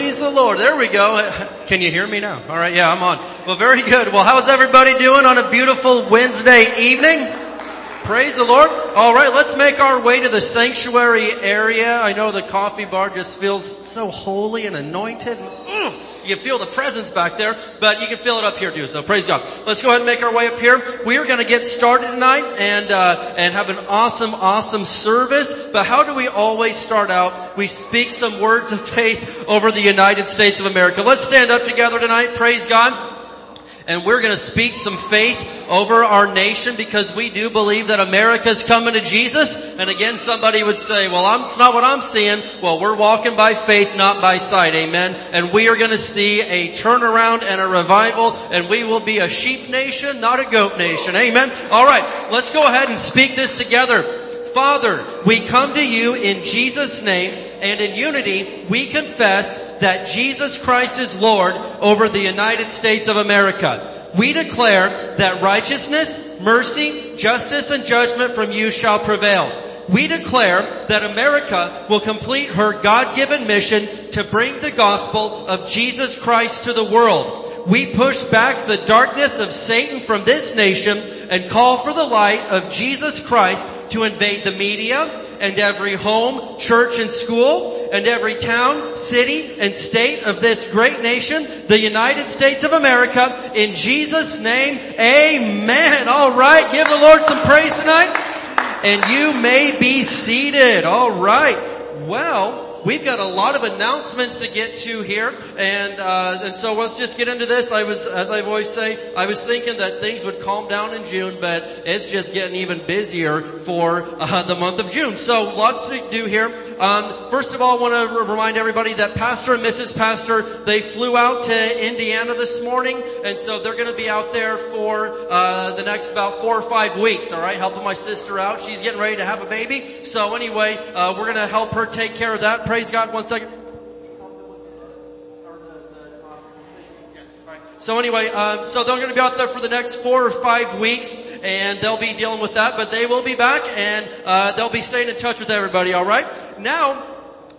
Praise the Lord. There we go. Can you hear me now? All right, yeah, I'm on. Well, very good. Well, how's everybody doing on a beautiful Wednesday evening? Praise the Lord. All right, let's make our way to the sanctuary area. I know the coffee bar just feels so holy and anointed. You can feel the presence back there, but you can feel it up here too. So praise God. Let's go ahead and make our way up here. We are going to get started tonight and uh, and have an awesome, awesome service. But how do we always start out? We speak some words of faith over the United States of America. Let's stand up together tonight. Praise God and we're going to speak some faith over our nation because we do believe that America's coming to Jesus. And again, somebody would say, well, I'm, it's not what I'm seeing. Well, we're walking by faith, not by sight. Amen. And we are going to see a turnaround and a revival and we will be a sheep nation, not a goat nation. Amen. All right. Let's go ahead and speak this together. Father, we come to you in Jesus' name and in unity we confess that Jesus Christ is Lord over the United States of America. We declare that righteousness, mercy, justice, and judgment from you shall prevail. We declare that America will complete her God-given mission to bring the gospel of Jesus Christ to the world we push back the darkness of Satan from this nation and call for the light of Jesus Christ to invade the media and every home, church and school and every town, city and state of this great nation, the United States of America. In Jesus name, amen. Alright, give the Lord some praise tonight. And you may be seated. Alright. Well, we've got a lot of announcements to get to here, and uh, and so let's just get into this. I was, as I always say, I was thinking that things would calm down in June, but it's just getting even busier for uh, the month of June. So lots to do here. Um, first of all, I want to remind everybody that Pastor and Mrs. Pastor they flew out to Indiana this morning, and so they're going to be out there for uh, the next about four or five weeks. All right, helping my sister out. She's getting ready to have a baby. So anyway, uh, we're going to help her take care of that praise God one second. So anyway, um, so they're going to be out there for the next four or five weeks, and they'll be dealing with that. But they will be back, and uh, they'll be staying in touch with everybody. All right. Now,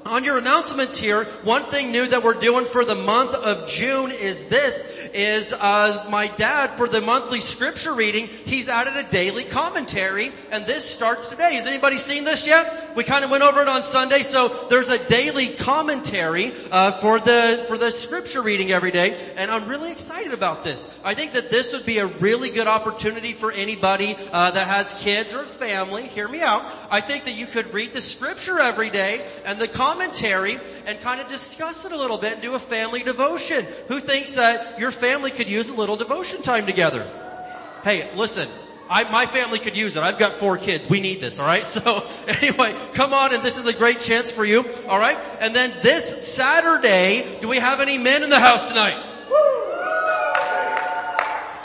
on your announcements here, one thing new that we're doing for the month of June is this, is uh, my dad for the monthly scripture reading, he's added a daily commentary, and this starts today. Has anybody seen this yet? We kind of went over it on Sunday, so there's a daily commentary uh, for the for the scripture reading every day, and I'm really excited about this. I think that this would be a really good opportunity for anybody uh, that has kids or family. Hear me out. I think that you could read the scripture every day, and the commentary and kind of discuss it a little bit and do a family devotion. Who thinks that your family could use a little devotion time together? Hey, listen, I, my family could use it. I've got four kids. We need this, alright? So, anyway, come on and this is a great chance for you, alright? And then this Saturday, do we have any men in the house tonight?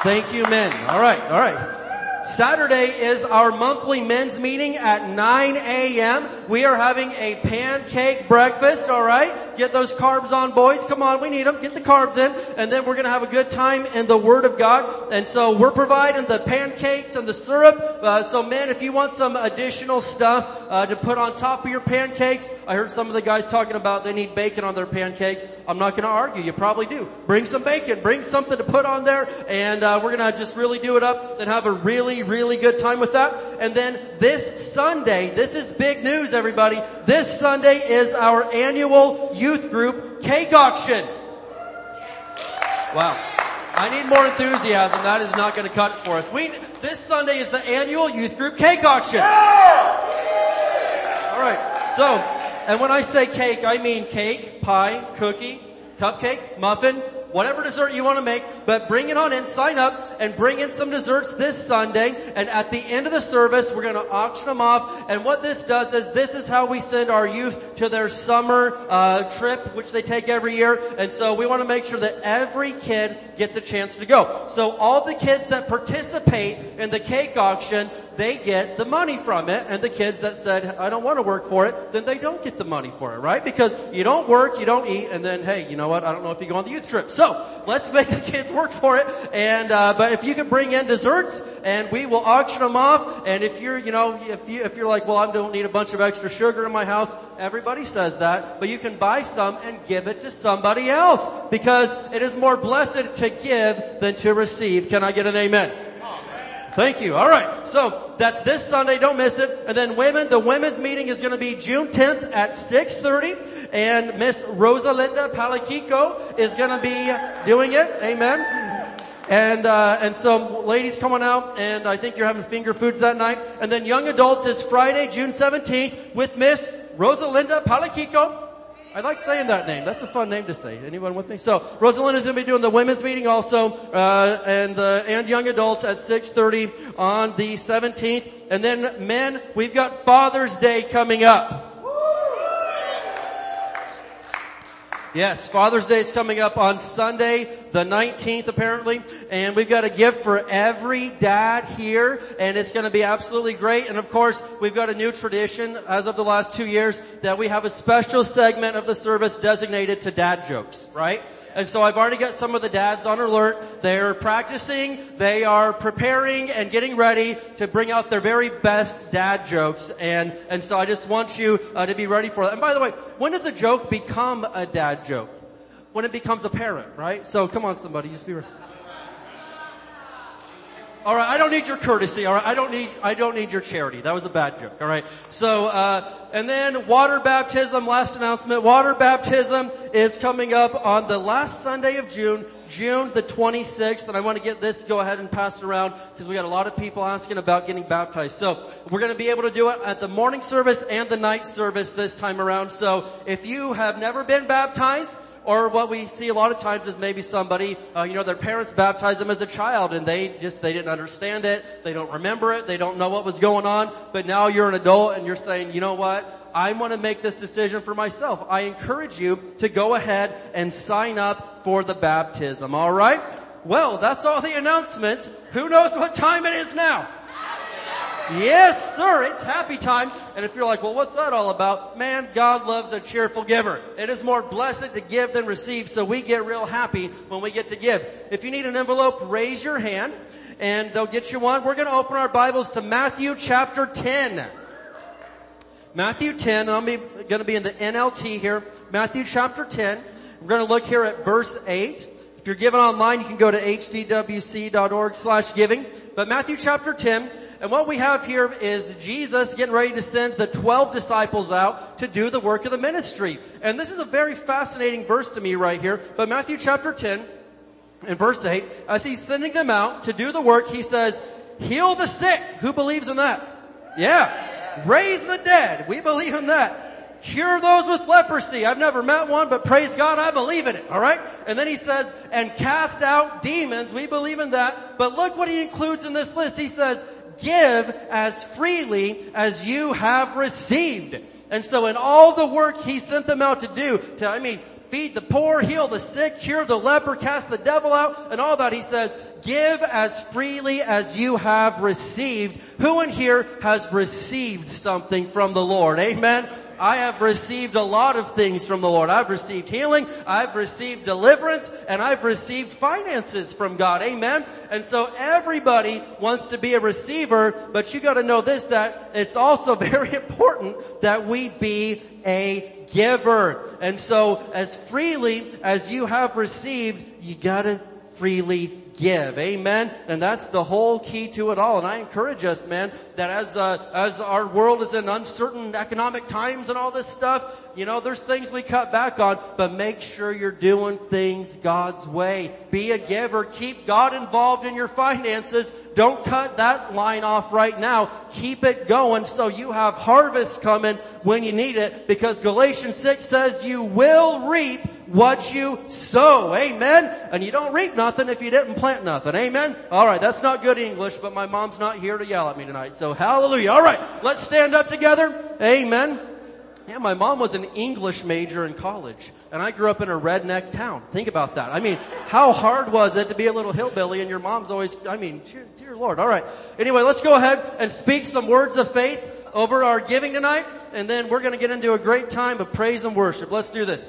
Thank you men. Alright, alright. Saturday is our monthly men's meeting at 9 a.m. We are having a pancake breakfast, alright? Get those carbs on boys. Come on, we need them. Get the carbs in. And then we're gonna have a good time in the Word of God. And so we're providing the pancakes and the syrup. Uh, so men, if you want some additional stuff uh, to put on top of your pancakes, I heard some of the guys talking about they need bacon on their pancakes. I'm not gonna argue. You probably do. Bring some bacon. Bring something to put on there. And uh, we're gonna just really do it up and have a really really, really good time with that. And then this Sunday, this is big news everybody, this Sunday is our annual youth group cake auction. Wow. I need more enthusiasm. That is not going to cut it for us. We, this Sunday is the annual youth group cake auction. Alright, so, and when I say cake, I mean cake, pie, cookie, cupcake, muffin, whatever dessert you want to make, but bring it on in, sign up, and bring in some desserts this Sunday. And at the end of the service, we're going to auction them off. And what this does is this is how we send our youth to their summer uh, trip, which they take every year. And so we want to make sure that every kid gets a chance to go. So all the kids that participate in the cake auction, they get the money from it. And the kids that said, I don't want to work for it, then they don't get the money for it, right? Because you don't work, you don't eat, and then, hey, you know what? I don't know if you go on the youth trip. So let's make the kids work for it. And, uh, but but if you can bring in desserts and we will auction them off. And if you're, you know, if you, if you're like, well, I don't need a bunch of extra sugar in my house, everybody says that, but you can buy some and give it to somebody else because it is more blessed to give than to receive. Can I get an amen? Thank you. All right. So that's this Sunday. Don't miss it. And then women, the women's meeting is going to be June 10th at 6:30, and Miss Rosalinda Palaquico is going to be doing it. Amen. And uh, and so ladies coming out, and I think you're having finger foods that night. And then young adults is Friday, June 17th, with Miss Rosalinda Palaquico. I like saying that name. That's a fun name to say. Anyone with me? So Rosalind is going to be doing the women's meeting also, uh, and uh, and young adults at 6:30 on the 17th. And then men, we've got Father's Day coming up. Yes, Father's Day is coming up on Sunday, the 19th apparently, and we've got a gift for every dad here, and it's gonna be absolutely great. And of course, we've got a new tradition as of the last two years that we have a special segment of the service designated to dad jokes, right? And so I've already got some of the dads on alert. They're practicing, they are preparing and getting ready to bring out their very best dad jokes. And, and so I just want you uh, to be ready for that. And by the way, when does a joke become a dad joke? When it becomes a parent, right? So come on somebody, just be ready. All right, I don't need your courtesy. All right, I don't need I don't need your charity. That was a bad joke. All right. So uh, and then water baptism. Last announcement: water baptism is coming up on the last Sunday of June, June the 26th. And I want to get this go ahead and pass it around because we got a lot of people asking about getting baptized. So we're going to be able to do it at the morning service and the night service this time around. So if you have never been baptized or what we see a lot of times is maybe somebody, uh, you know, their parents baptized them as a child and they just, they didn't understand it. They don't remember it. They don't know what was going on. But now you're an adult and you're saying, you know what? I want to make this decision for myself. I encourage you to go ahead and sign up for the baptism. All right? Well, that's all the announcements. Who knows what time it is now? Yes, sir. It's happy time. And if you're like, well, what's that all about? Man, God loves a cheerful giver. It is more blessed to give than receive, so we get real happy when we get to give. If you need an envelope, raise your hand and they'll get you one. We're going to open our Bibles to Matthew chapter 10. Matthew 10, and I'm going to be in the NLT here. Matthew chapter 10. We're going to look here at verse 8. If you're giving online, you can go to hdwc.org slash giving. But Matthew chapter 10, and what we have here is Jesus getting ready to send the 12 disciples out to do the work of the ministry. And this is a very fascinating verse to me right here. But Matthew chapter 10 and verse 8, as he's sending them out to do the work, he says, heal the sick. Who believes in that? Yeah. Raise the dead. We believe in that cure those with leprosy. I've never met one, but praise God, I believe in it. All right? And then he says, and cast out demons. We believe in that. But look what he includes in this list. He says, give as freely as you have received. And so in all the work he sent them out to do, to, I mean, feed the poor, heal the sick, cure the leper, cast the devil out, and all that, he says, give as freely as you have received. Who in here has received something from the Lord? Amen? I have received a lot of things from the Lord. I've received healing, I've received deliverance, and I've received finances from God. Amen? And so everybody wants to be a receiver, but you gotta know this, that it's also very important that we be a giver. And so as freely as you have received, you gotta freely give. Amen. And that's the whole key to it all. And I encourage us, man, that as uh, as our world is in uncertain economic times and all this stuff, you know, there's things we cut back on, but make sure you're doing things God's way. Be a giver. Keep God involved in your finances. Don't cut that line off right now. Keep it going so you have harvest coming when you need it because Galatians 6 says you will reap what you sow. Amen. And you don't reap nothing if you didn't plant nothing. Amen. Alright, that's not good English, but my mom's not here to yell at me tonight. So hallelujah. Alright, let's stand up together. Amen. Yeah, my mom was an English major in college, and I grew up in a redneck town. Think about that. I mean, how hard was it to be a little hillbilly and your mom's always, I mean, dear, dear Lord. Alright. Anyway, let's go ahead and speak some words of faith over our giving tonight, and then we're gonna get into a great time of praise and worship. Let's do this.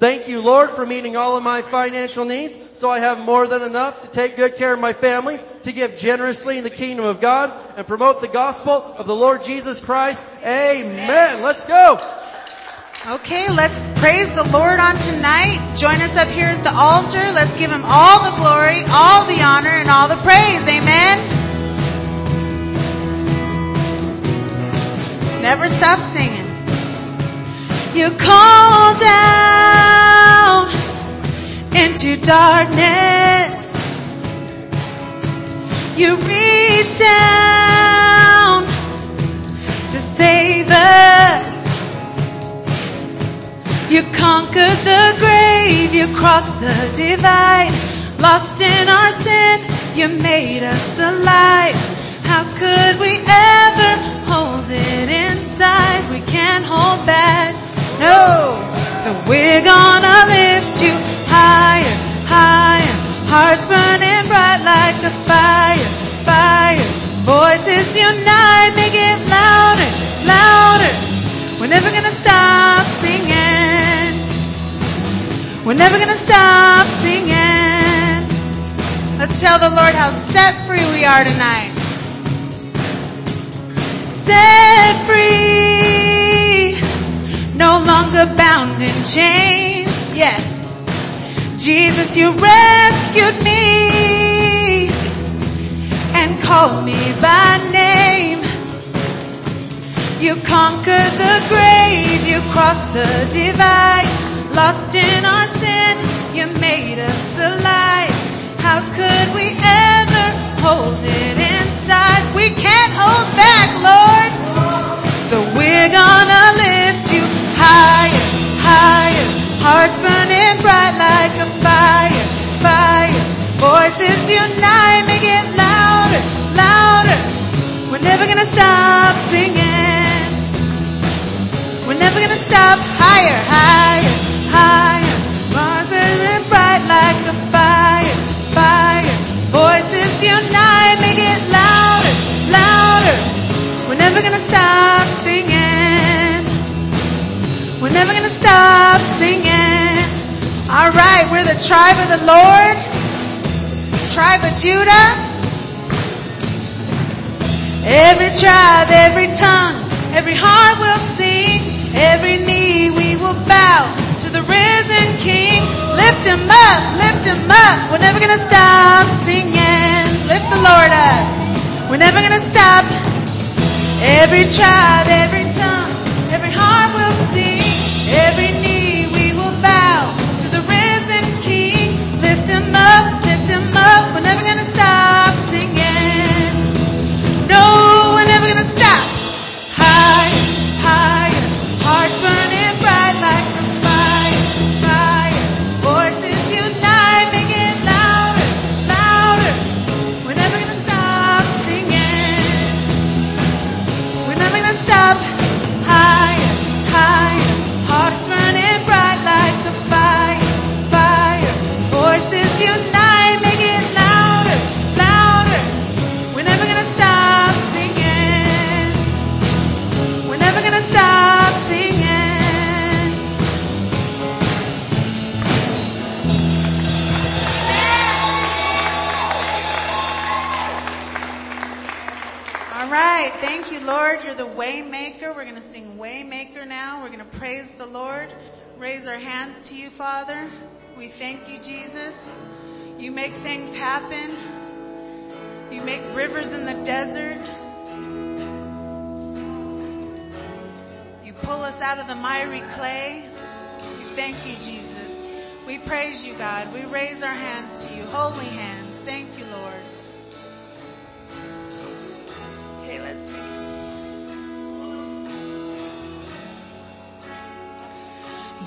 Thank you, Lord, for meeting all of my financial needs so I have more than enough to take good care of my family, to give generously in the kingdom of God, and promote the gospel of the Lord Jesus Christ. Amen. Let's go. Okay, let's praise the Lord on tonight. Join us up here at the altar. Let's give Him all the glory, all the honor, and all the praise. Amen. Let's never stop singing. You call down into darkness. You reach down to save us. You conquered the grave, you crossed the divide. Lost in our sin, you made us alive. How could we ever hold it inside? We can't hold back. No. So we're gonna lift you higher, higher. Hearts burning bright like a fire, fire. Voices unite, make it louder, louder. We're never gonna stop singing. We're never gonna stop singing. Let's tell the Lord how set free we are tonight. Set free no longer bound in chains. Yes. Jesus, you rescued me and called me by name. You conquered the grave, you crossed the divide. Lost in our sin, you made us alive. How could we ever hold it inside? We can't hold back, Lord. So we're gonna lift you higher, higher. Hearts burning bright like a fire, fire. Voices unite, make it louder, louder. We're never gonna stop singing. We're never gonna stop higher, higher, higher. Hearts burning bright like a fire, fire. Voices unite, make it louder, louder. We're never gonna stop We're never gonna stop singing. Alright, we're the tribe of the Lord. Tribe of Judah. Every tribe, every tongue, every heart will sing. Every knee we will bow to the risen King. Lift him up, lift him up. We're never gonna stop singing. Lift the Lord up. We're never gonna stop. Every tribe, every tongue, every heart will sing. Every knee we will bow to the risen King. Lift him up, lift him up. We're never gonna stop singing. No, we're never gonna stop. Higher, higher, Thank you, Lord. You're the waymaker. We're going to sing Waymaker now. We're going to praise the Lord. Raise our hands to you, Father. We thank you, Jesus. You make things happen. You make rivers in the desert. You pull us out of the miry clay. We thank you, Jesus. We praise you, God. We raise our hands to you, holy hands. Thank you,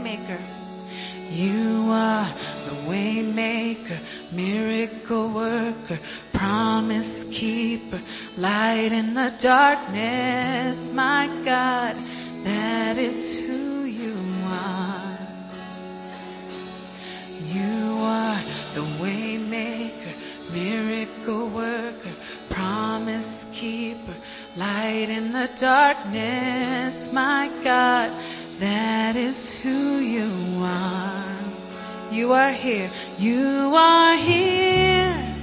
Waymaker. You are the waymaker, miracle worker, promise keeper, light in the darkness. My God, that is who you are. You are the waymaker, miracle worker, promise keeper, light in the darkness. My God, that is who you are. You are here. You are here.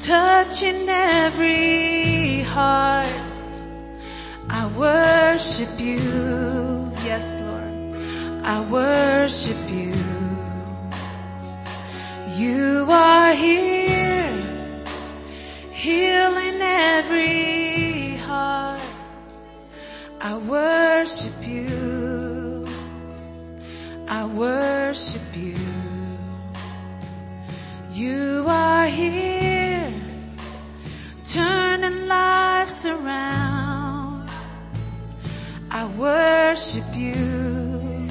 Touching every heart. I worship you. Yes, Lord. I worship you. You are here. Healing every heart. I worship. I worship you. You are here, turning lives around. I worship you.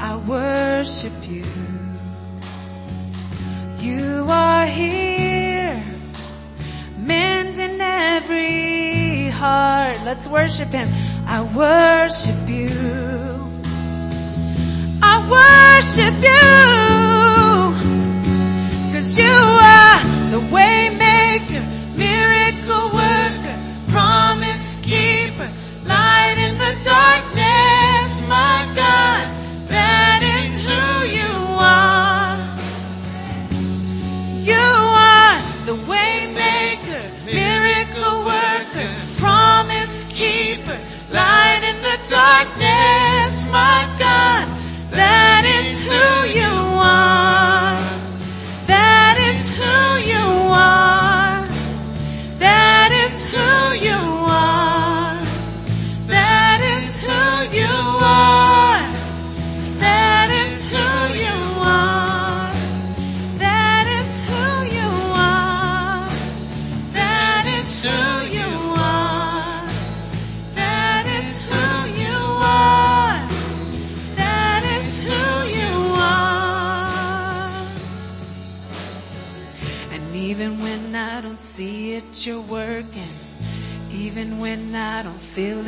I worship you. You are here, mending every heart. Let's worship Him. I worship you. Worship you.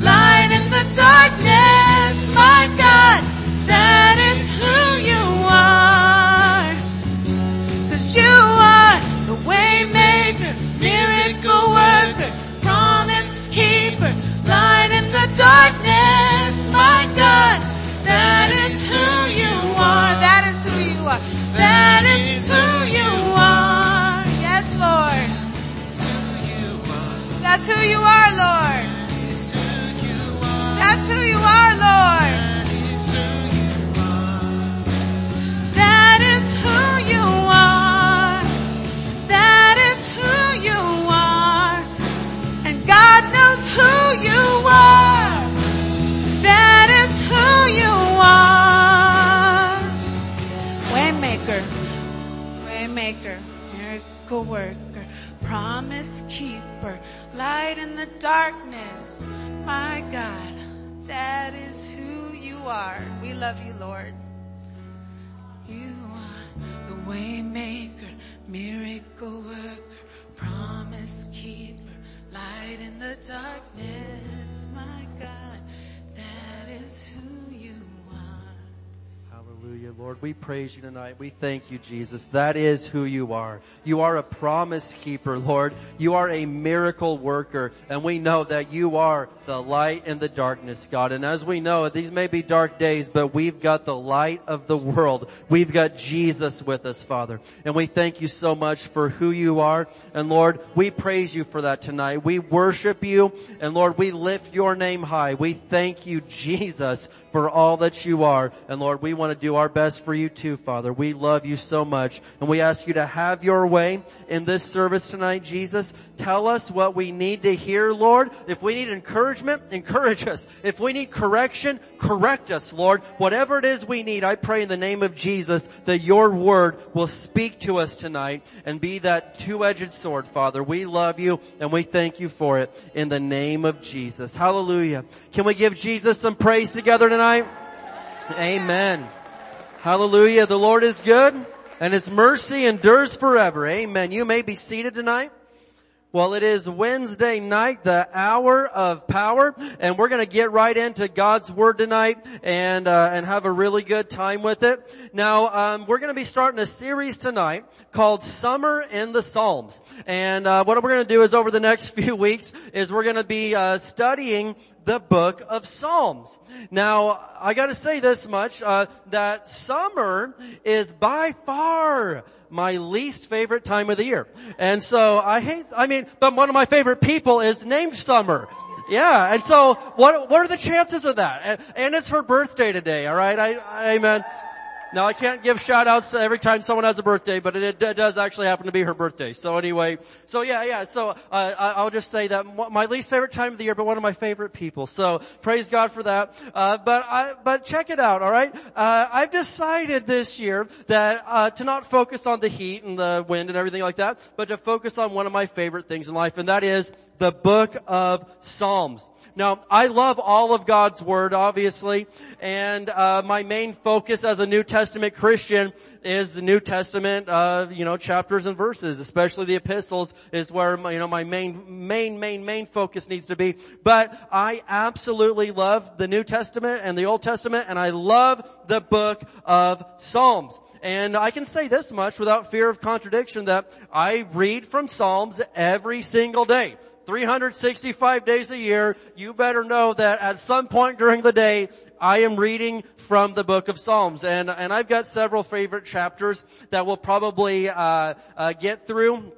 light in the darkness. My God, that is who you are. Cause you are the waymaker, miracle worker, promise keeper, light in the darkness. My God, that is who you are. That is who you are. That is who you are. Yes, Lord. That's who you are, worker. promise keeper, light in the darkness. My God, that is who you are. We love you, Lord. You are the way maker, miracle worker, promise keeper, light in the darkness. My God, that is. Hallelujah, Lord. We praise you tonight. We thank you, Jesus. That is who you are. You are a promise keeper, Lord. You are a miracle worker. And we know that you are the light in the darkness, God. And as we know, these may be dark days, but we've got the light of the world. We've got Jesus with us, Father. And we thank you so much for who you are. And Lord, we praise you for that tonight. We worship you. And Lord, we lift your name high. We thank you, Jesus, for all that you are. And Lord, we want to do our best for you too, Father. We love you so much. And we ask you to have your way in this service tonight, Jesus. Tell us what we need to hear, Lord. If we need encouragement, encourage us. If we need correction, correct us, Lord. Whatever it is we need, I pray in the name of Jesus that your word will speak to us tonight and be that two-edged sword, Father. We love you and we thank you for it in the name of Jesus. Hallelujah. Can we give Jesus some praise together tonight? Amen. Hallelujah. The Lord is good and his mercy endures forever. Amen. You may be seated tonight. Well, it is Wednesday night, the hour of power, and we're going to get right into God's Word tonight and uh, and have a really good time with it. Now, um, we're going to be starting a series tonight called "Summer in the Psalms," and uh, what we're going to do is over the next few weeks is we're going to be uh, studying the book of Psalms. Now, I got to say this much: uh, that summer is by far my least favorite time of the year. And so I hate, I mean, but one of my favorite people is named Summer. Yeah, and so what, what are the chances of that? And, and it's her birthday today, alright? I, I, amen. Now I can't give shout outs to every time someone has a birthday, but it, it, does actually happen to be her birthday. So anyway, so yeah, yeah, so, uh, I'll just say that my least favorite time of the year, but one of my favorite people. So praise God for that. Uh, but I, but check it out, alright? Uh, I've decided this year that, uh, to not focus on the heat and the wind and everything like that, but to focus on one of my favorite things in life, and that is the book of Psalms. Now, I love all of God's Word, obviously, and uh, my main focus as a New Testament Christian is the New Testament, uh, you know, chapters and verses, especially the epistles, is where you know my main, main, main, main focus needs to be. But I absolutely love the New Testament and the Old Testament, and I love the book of Psalms. And I can say this much without fear of contradiction that I read from Psalms every single day. 365 days a year, you better know that at some point during the day, I am reading from the book of Psalms. And, and I've got several favorite chapters that we'll probably, uh, uh, get through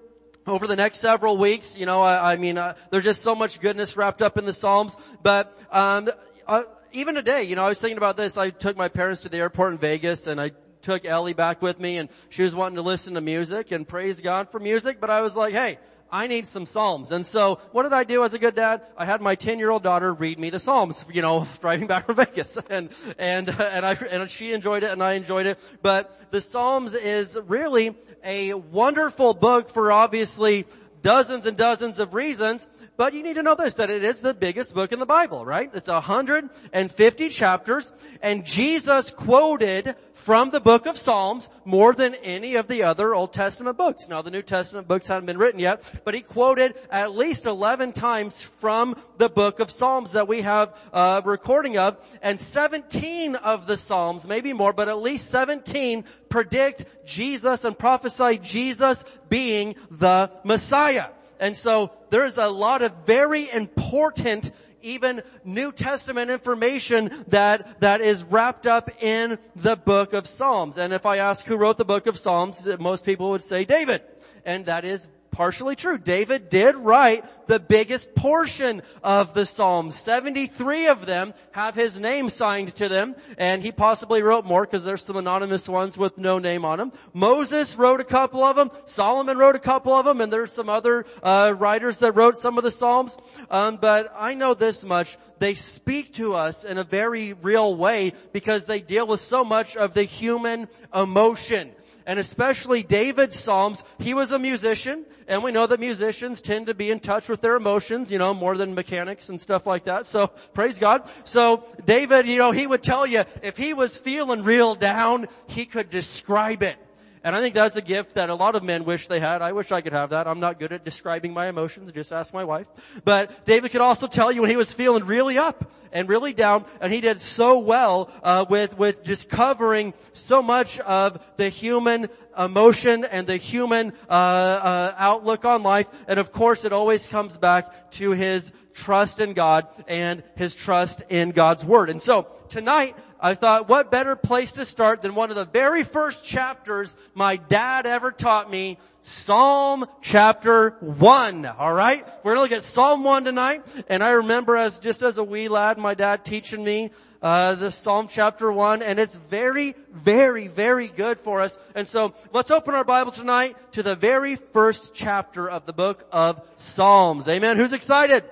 over the next several weeks. You know, I, I mean, uh, there's just so much goodness wrapped up in the Psalms. But, um, uh, even today, you know, I was thinking about this. I took my parents to the airport in Vegas and I took Ellie back with me and she was wanting to listen to music and praise God for music, but I was like, hey, I need some Psalms. And so what did I do as a good dad? I had my 10 year old daughter read me the Psalms, you know, driving back from Vegas. And, and, uh, and I, and she enjoyed it and I enjoyed it. But the Psalms is really a wonderful book for obviously dozens and dozens of reasons, but you need to know this, that it is the biggest book in the Bible, right? It's 150 chapters, and Jesus quoted from the book of Psalms more than any of the other Old Testament books. Now the New Testament books haven't been written yet, but he quoted at least 11 times from the book of Psalms that we have a recording of, and 17 of the Psalms, maybe more, but at least 17 predict Jesus and prophesy Jesus being the Messiah. And so there's a lot of very important even New Testament information that, that is wrapped up in the book of Psalms. And if I ask who wrote the book of Psalms, most people would say David. And that is partially true. David did write the biggest portion of the Psalms. 73 of them have his name signed to them, and he possibly wrote more because there's some anonymous ones with no name on them. Moses wrote a couple of them. Solomon wrote a couple of them, and there's some other uh, writers that wrote some of the Psalms. Um, but I know this much. They speak to us in a very real way because they deal with so much of the human emotion and especially David's Psalms. He was a musician, and we know that musicians tend to be in touch with their emotions, you know, more than mechanics and stuff like that. So, praise God. So, David, you know, he would tell you, if he was feeling real down, he could describe it. And I think that's a gift that a lot of men wish they had. I wish I could have that. I'm not good at describing my emotions. Just ask my wife. But David could also tell you when he was feeling really up and really down, and he did so well uh, with with just covering so much of the human emotion and the human uh, uh, outlook on life. And of course, it always comes back to his trust in God and his trust in God's word. And so tonight, I thought what better place to start than one of the very first chapters my dad ever taught me, Psalm chapter 1. Alright? We're gonna look at Psalm 1 tonight. And I remember as, just as a wee lad, my dad teaching me uh, the Psalm chapter 1, and it's very, very, very good for us. And so, let's open our Bible tonight to the very first chapter of the book of Psalms. Amen. Who's excited?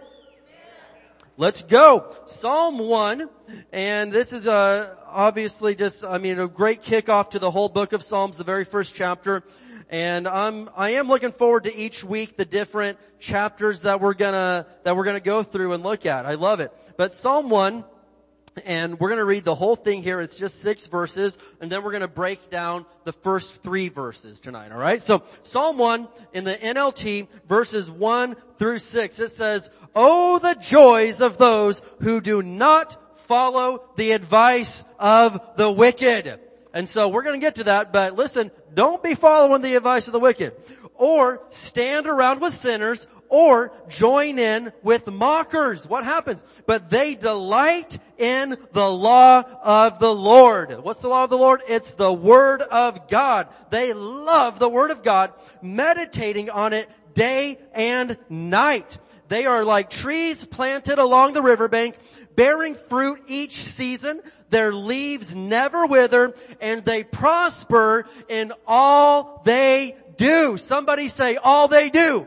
Let's go. Psalm 1, and this is uh, obviously just, I mean, a great kickoff to the whole book of Psalms, the very first chapter. And I'm, I am looking forward to each week the different chapters that we're gonna, that we're gonna go through and look at. I love it. But Psalm 1, and we're going to read the whole thing here. It's just six verses, and then we're going to break down the first three verses tonight, alright? So, Psalm 1 in the NLT, verses 1 through 6, it says, Oh, the joys of those who do not follow the advice of the wicked. And so we're going to get to that, but listen, don't be following the advice of the wicked. Or stand around with sinners, or join in with mockers. What happens? But they delight in the law of the Lord. What's the law of the Lord? It's the Word of God. They love the Word of God, meditating on it day and night. They are like trees planted along the riverbank, bearing fruit each season. Their leaves never wither, and they prosper in all they do. Somebody say, all they do.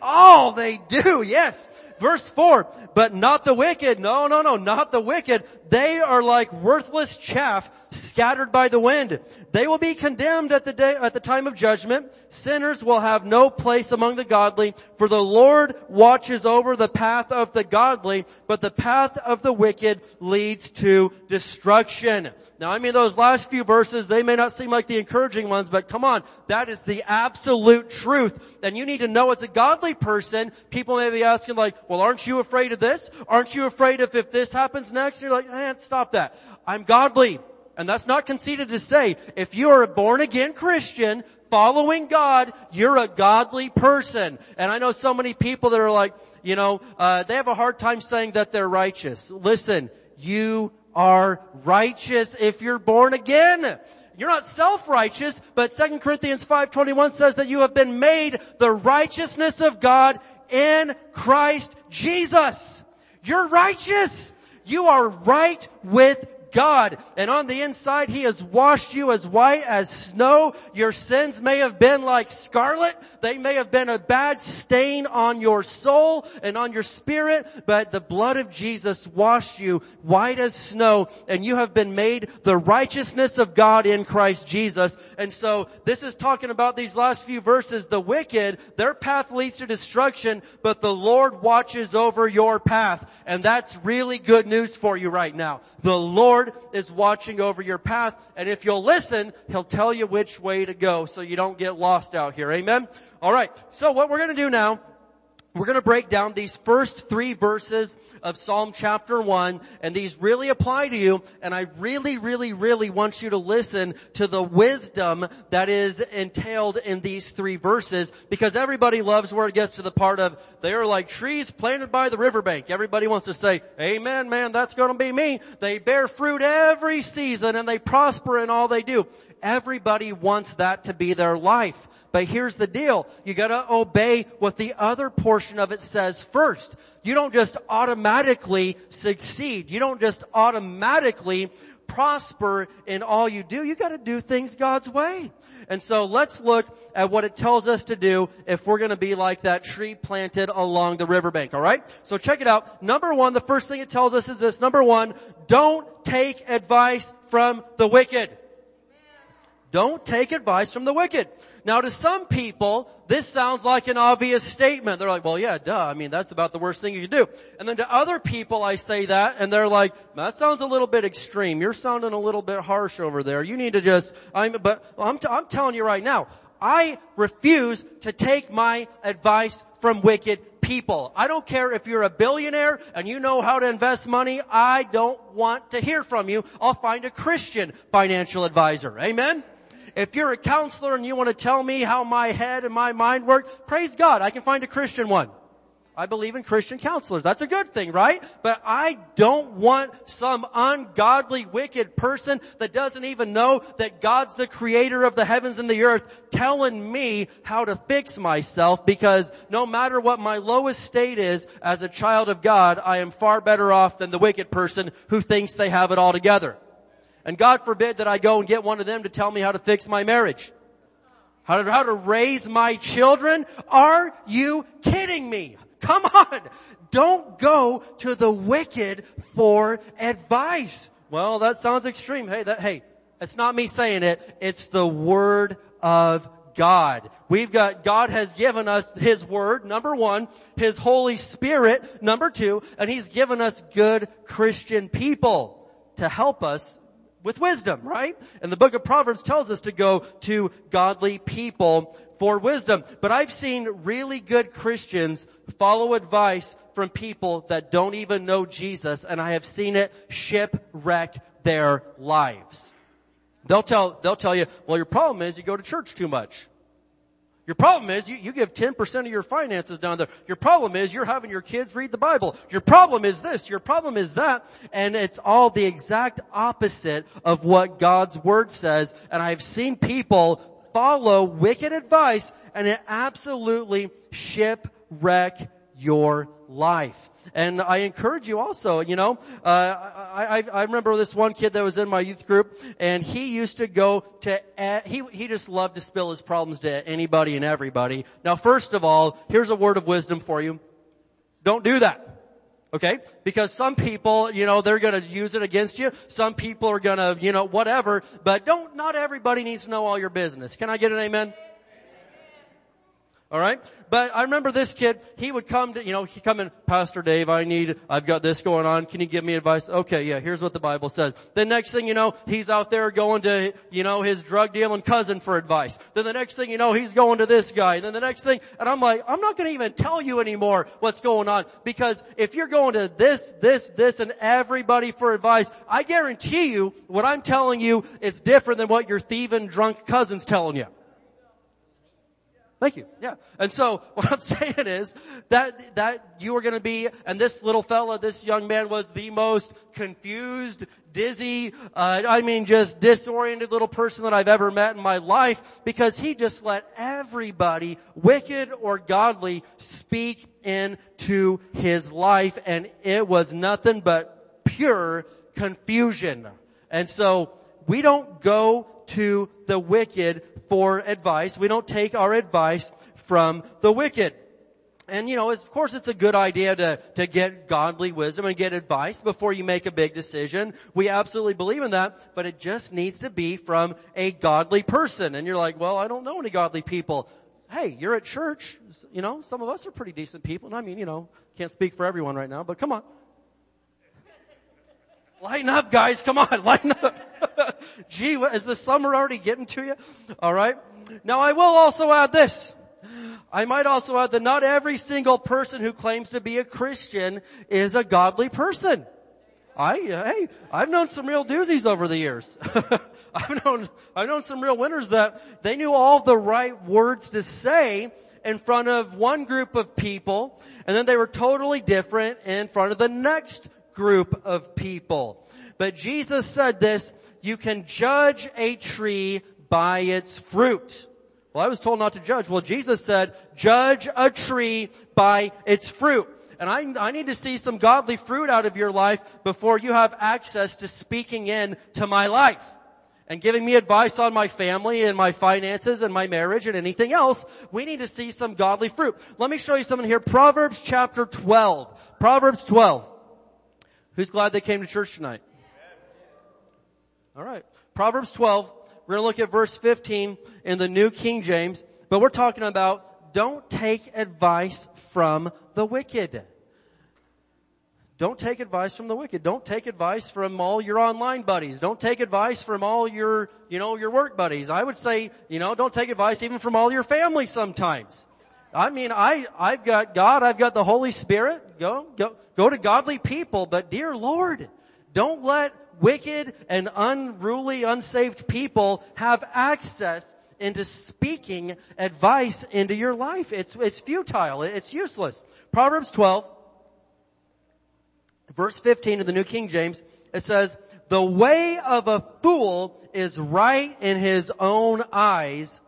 All they do, yes. Verse 4, but not the wicked. No, no, no, not the wicked. They are like worthless chaff scattered by the wind. They will be condemned at the day, at the time of judgment. Sinners will have no place among the godly, for the Lord watches over the path of the godly, but the path of the wicked leads to destruction. Now I mean those last few verses, they may not seem like the encouraging ones, but come on, that is the absolute truth. And you need to know as a godly person, people may be asking like, well aren't you afraid of this? Aren't you afraid of if this happens next? You're like, man, stop that. I'm godly. And that's not conceited to say, if you are a born again Christian, following God, you're a godly person. And I know so many people that are like, you know, uh, they have a hard time saying that they're righteous. Listen, you are righteous if you're born again. You're not self-righteous, but 2 Corinthians 5.21 says that you have been made the righteousness of God in Christ Jesus. You're righteous. You are right with God. And on the inside, He has washed you as white as snow. Your sins may have been like scarlet. They may have been a bad stain on your soul and on your spirit, but the blood of Jesus washed you white as snow and you have been made the righteousness of God in Christ Jesus. And so this is talking about these last few verses. The wicked, their path leads to destruction, but the Lord watches over your path. And that's really good news for you right now. The Lord Lord is watching over your path. And if you'll listen, He'll tell you which way to go so you don't get lost out here. Amen? Alright. So what we're gonna do now we're going to break down these first three verses of Psalm chapter 1 and these really apply to you and I really, really, really want you to listen to the wisdom that is entailed in these three verses because everybody loves where it gets to the part of they are like trees planted by the riverbank. Everybody wants to say, amen man, that's going to be me. They bear fruit every season and they prosper in all they do. Everybody wants that to be their life. But here's the deal. You gotta obey what the other portion of it says first. You don't just automatically succeed. You don't just automatically prosper in all you do. You gotta do things God's way. And so let's look at what it tells us to do if we're gonna be like that tree planted along the riverbank, alright? So check it out. Number one, the first thing it tells us is this. Number one, don't take advice from the wicked. Don't take advice from the wicked. Now to some people, this sounds like an obvious statement. They're like, well yeah, duh. I mean, that's about the worst thing you can do. And then to other people I say that and they're like, that sounds a little bit extreme. You're sounding a little bit harsh over there. You need to just, I'm, but I'm, t- I'm telling you right now, I refuse to take my advice from wicked people. I don't care if you're a billionaire and you know how to invest money. I don't want to hear from you. I'll find a Christian financial advisor. Amen? If you're a counselor and you want to tell me how my head and my mind work, praise God, I can find a Christian one. I believe in Christian counselors. That's a good thing, right? But I don't want some ungodly, wicked person that doesn't even know that God's the creator of the heavens and the earth telling me how to fix myself because no matter what my lowest state is as a child of God, I am far better off than the wicked person who thinks they have it all together. And God forbid that I go and get one of them to tell me how to fix my marriage. How to, how to raise my children? Are you kidding me? Come on. Don't go to the wicked for advice. Well, that sounds extreme. Hey, that, hey, it's not me saying it. It's the word of God. We've got, God has given us His Word, number one, His Holy Spirit, number two, and He's given us good Christian people to help us with wisdom, right? And the book of Proverbs tells us to go to godly people for wisdom. But I've seen really good Christians follow advice from people that don't even know Jesus and I have seen it shipwreck their lives. They'll tell, they'll tell you, well your problem is you go to church too much. Your problem is you, you give 10% of your finances down there. Your problem is you're having your kids read the Bible. Your problem is this. Your problem is that. And it's all the exact opposite of what God's Word says. And I've seen people follow wicked advice and it absolutely shipwreck your life. And I encourage you also, you know, uh, I, I, I remember this one kid that was in my youth group and he used to go to, he, he just loved to spill his problems to anybody and everybody. Now first of all, here's a word of wisdom for you. Don't do that. Okay? Because some people, you know, they're gonna use it against you. Some people are gonna, you know, whatever. But don't, not everybody needs to know all your business. Can I get an amen? Alright? But I remember this kid, he would come to, you know, he'd come in, Pastor Dave, I need, I've got this going on, can you give me advice? Okay, yeah, here's what the Bible says. The next thing you know, he's out there going to, you know, his drug dealing cousin for advice. Then the next thing you know, he's going to this guy. Then the next thing, and I'm like, I'm not gonna even tell you anymore what's going on, because if you're going to this, this, this, and everybody for advice, I guarantee you, what I'm telling you is different than what your thieving drunk cousin's telling you. Thank you. Yeah. And so what I'm saying is that, that you are going to be, and this little fella, this young man was the most confused, dizzy, uh, I mean just disoriented little person that I've ever met in my life because he just let everybody, wicked or godly, speak into his life and it was nothing but pure confusion. And so we don't go to the wicked for advice. We don't take our advice from the wicked. And you know, of course it's a good idea to, to get godly wisdom and get advice before you make a big decision. We absolutely believe in that, but it just needs to be from a godly person. And you're like, well, I don't know any godly people. Hey, you're at church. You know, some of us are pretty decent people. And I mean, you know, can't speak for everyone right now, but come on. Lighten up, guys. Come on, lighten up. Gee, is the summer already getting to you? All right. Now I will also add this. I might also add that not every single person who claims to be a Christian is a godly person. I, hey, I've known some real doozies over the years. I've known, I've known some real winners that they knew all the right words to say in front of one group of people, and then they were totally different in front of the next group of people. But Jesus said this, you can judge a tree by its fruit. Well, I was told not to judge. Well, Jesus said, judge a tree by its fruit. And I, I need to see some godly fruit out of your life before you have access to speaking in to my life and giving me advice on my family and my finances and my marriage and anything else, we need to see some godly fruit. Let me show you something here. Proverbs chapter 12. Proverbs 12. Who's glad they came to church tonight? All right. Proverbs 12, We're going to look at verse 15 in the New King James, but we're talking about don't take advice from the wicked. Don't take advice from the wicked. Don't take advice from all your online buddies. Don't take advice from all your, you know, your work buddies. I would say, you know, don't take advice even from all your family sometimes. I mean, I, I've got God, I've got the Holy Spirit. Go, go, go to godly people, but dear Lord, don't let wicked and unruly, unsaved people have access into speaking advice into your life. It's, it's futile. It's useless. Proverbs 12, verse 15 of the New King James, it says, the way of a fool is right in his own eyes,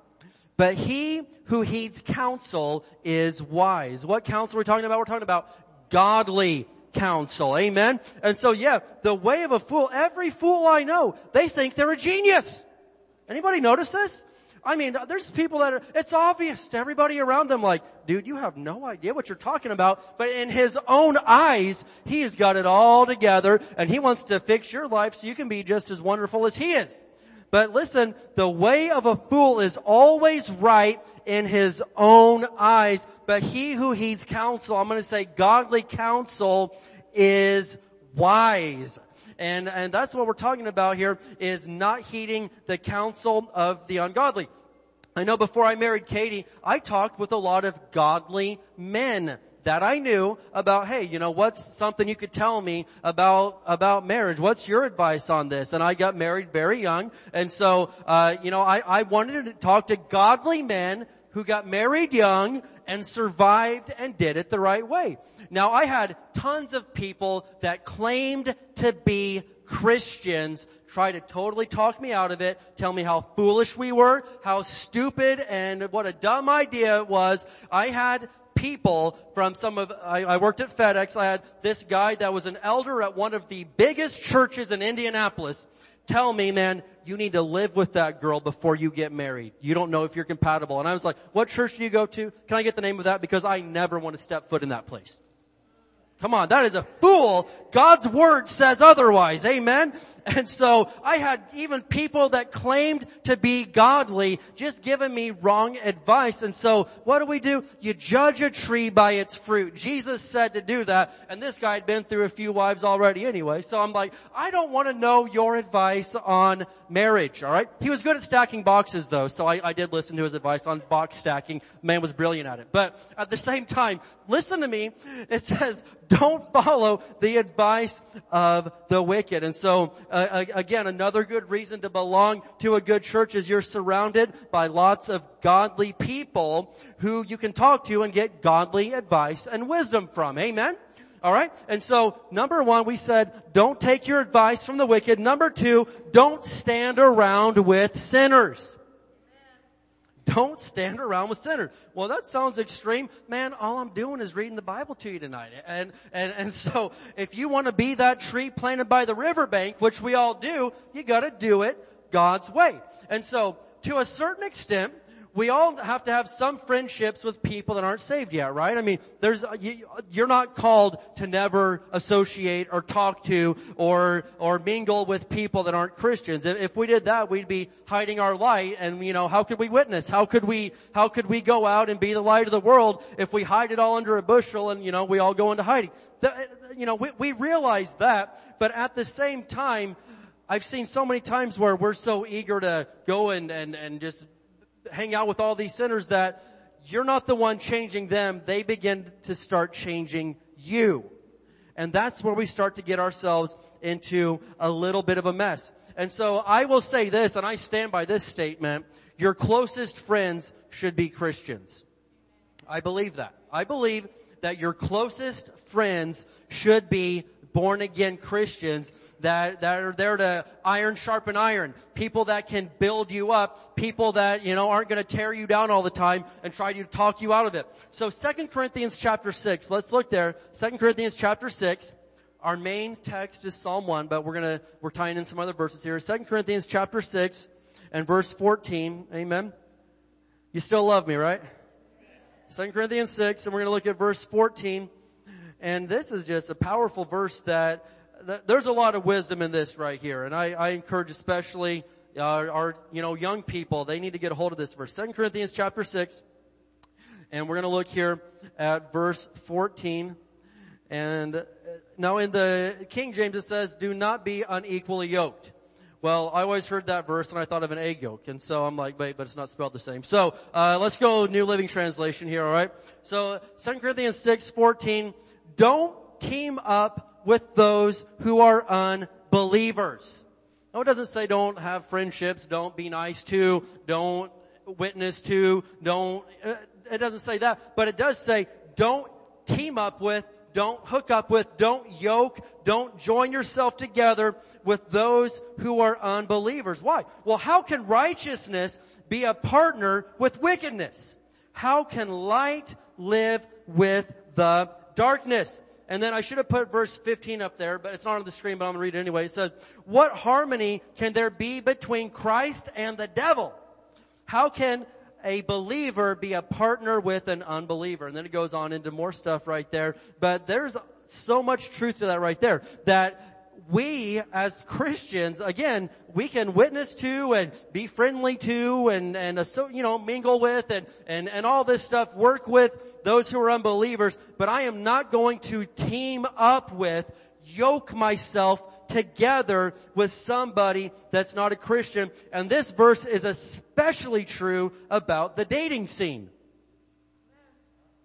but he who heeds counsel is wise. What counsel are we talking about? We're talking about godly counsel. Amen? And so yeah, the way of a fool, every fool I know, they think they're a genius. Anybody notice this? I mean, there's people that are, it's obvious to everybody around them like, dude, you have no idea what you're talking about. But in his own eyes, he has got it all together and he wants to fix your life so you can be just as wonderful as he is. But listen, the way of a fool is always right in his own eyes, but he who heeds counsel, I'm gonna say godly counsel is wise. And, and that's what we're talking about here is not heeding the counsel of the ungodly. I know before I married Katie, I talked with a lot of godly men that I knew about, hey, you know, what's something you could tell me about, about marriage? What's your advice on this? And I got married very young. And so, uh, you know, I, I wanted to talk to godly men who got married young and survived and did it the right way. Now I had tons of people that claimed to be Christians try to totally talk me out of it, tell me how foolish we were, how stupid and what a dumb idea it was. I had people from some of, I, I, worked at FedEx, I had this guy that was an elder at one of the biggest churches in Indianapolis tell me, man, you need to live with that girl before you get married. You don't know if you're compatible. And I was like, what church do you go to? Can I get the name of that? Because I never want to step foot in that place. Come on, that is a fool. God's word says otherwise. Amen. And so I had even people that claimed to be godly just giving me wrong advice. And so what do we do? You judge a tree by its fruit. Jesus said to do that. And this guy had been through a few wives already anyway. So I'm like, I don't want to know your advice on marriage. All right. He was good at stacking boxes though. So I, I did listen to his advice on box stacking. Man was brilliant at it. But at the same time, listen to me. It says, don't follow the advice of the wicked. And so, uh, again, another good reason to belong to a good church is you're surrounded by lots of godly people who you can talk to and get godly advice and wisdom from. Amen? Alright? And so, number one, we said, don't take your advice from the wicked. Number two, don't stand around with sinners. Don't stand around with sinners. Well, that sounds extreme. Man, all I'm doing is reading the Bible to you tonight. And, and, and so if you want to be that tree planted by the riverbank, which we all do, you gotta do it God's way. And so to a certain extent, we all have to have some friendships with people that aren't saved yet, right? I mean, there's, uh, you, you're not called to never associate or talk to or, or mingle with people that aren't Christians. If, if we did that, we'd be hiding our light and, you know, how could we witness? How could we, how could we go out and be the light of the world if we hide it all under a bushel and, you know, we all go into hiding? The, uh, you know, we, we realize that, but at the same time, I've seen so many times where we're so eager to go and, and, and just hang out with all these sinners that you're not the one changing them. They begin to start changing you. And that's where we start to get ourselves into a little bit of a mess. And so I will say this, and I stand by this statement, your closest friends should be Christians. I believe that. I believe that your closest friends should be born again Christians that, that are there to iron sharpen iron. People that can build you up. People that, you know, aren't going to tear you down all the time and try to talk you out of it. So 2 Corinthians chapter 6, let's look there. 2 Corinthians chapter 6. Our main text is Psalm 1, but we're gonna, we're tying in some other verses here. 2 Corinthians chapter 6 and verse 14. Amen. You still love me, right? 2 Corinthians 6 and we're gonna look at verse 14. And this is just a powerful verse that, that there's a lot of wisdom in this right here. And I, I encourage especially our, our, you know, young people, they need to get a hold of this verse. 2 Corinthians chapter 6, and we're going to look here at verse 14. And uh, now in the King James it says, do not be unequally yoked. Well, I always heard that verse and I thought of an egg yolk, and so I'm like, wait, but it's not spelled the same. So, uh, let's go New Living Translation here, alright? So, 2 Corinthians 6, 14, don't team up with those who are unbelievers. No, it doesn't say don't have friendships, don't be nice to, don't witness to, don't, uh, it doesn't say that, but it does say don't team up with, don't hook up with, don't yoke, don't join yourself together with those who are unbelievers. Why? Well, how can righteousness be a partner with wickedness? How can light live with the darkness? And then I should have put verse 15 up there, but it's not on the screen, but I'm to read it anyway. It says, what harmony can there be between Christ and the devil? How can a believer be a partner with an unbeliever? And then it goes on into more stuff right there. But there's so much truth to that right there that we as Christians, again, we can witness to and be friendly to and, and, uh, you know, mingle with and, and, and all this stuff, work with those who are unbelievers, but I am not going to team up with, yoke myself together with somebody that's not a Christian. And this verse is especially true about the dating scene.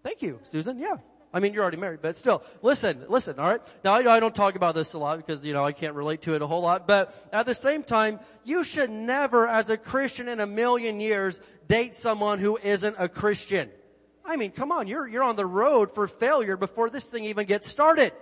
Thank you, Susan. Yeah. I mean, you're already married, but still, listen, listen, alright? Now, I, I, don't talk about this a lot because, you know, I can't relate to it a whole lot, but at the same time, you should never, as a Christian in a million years, date someone who isn't a Christian. I mean, come on, you're, you're on the road for failure before this thing even gets started.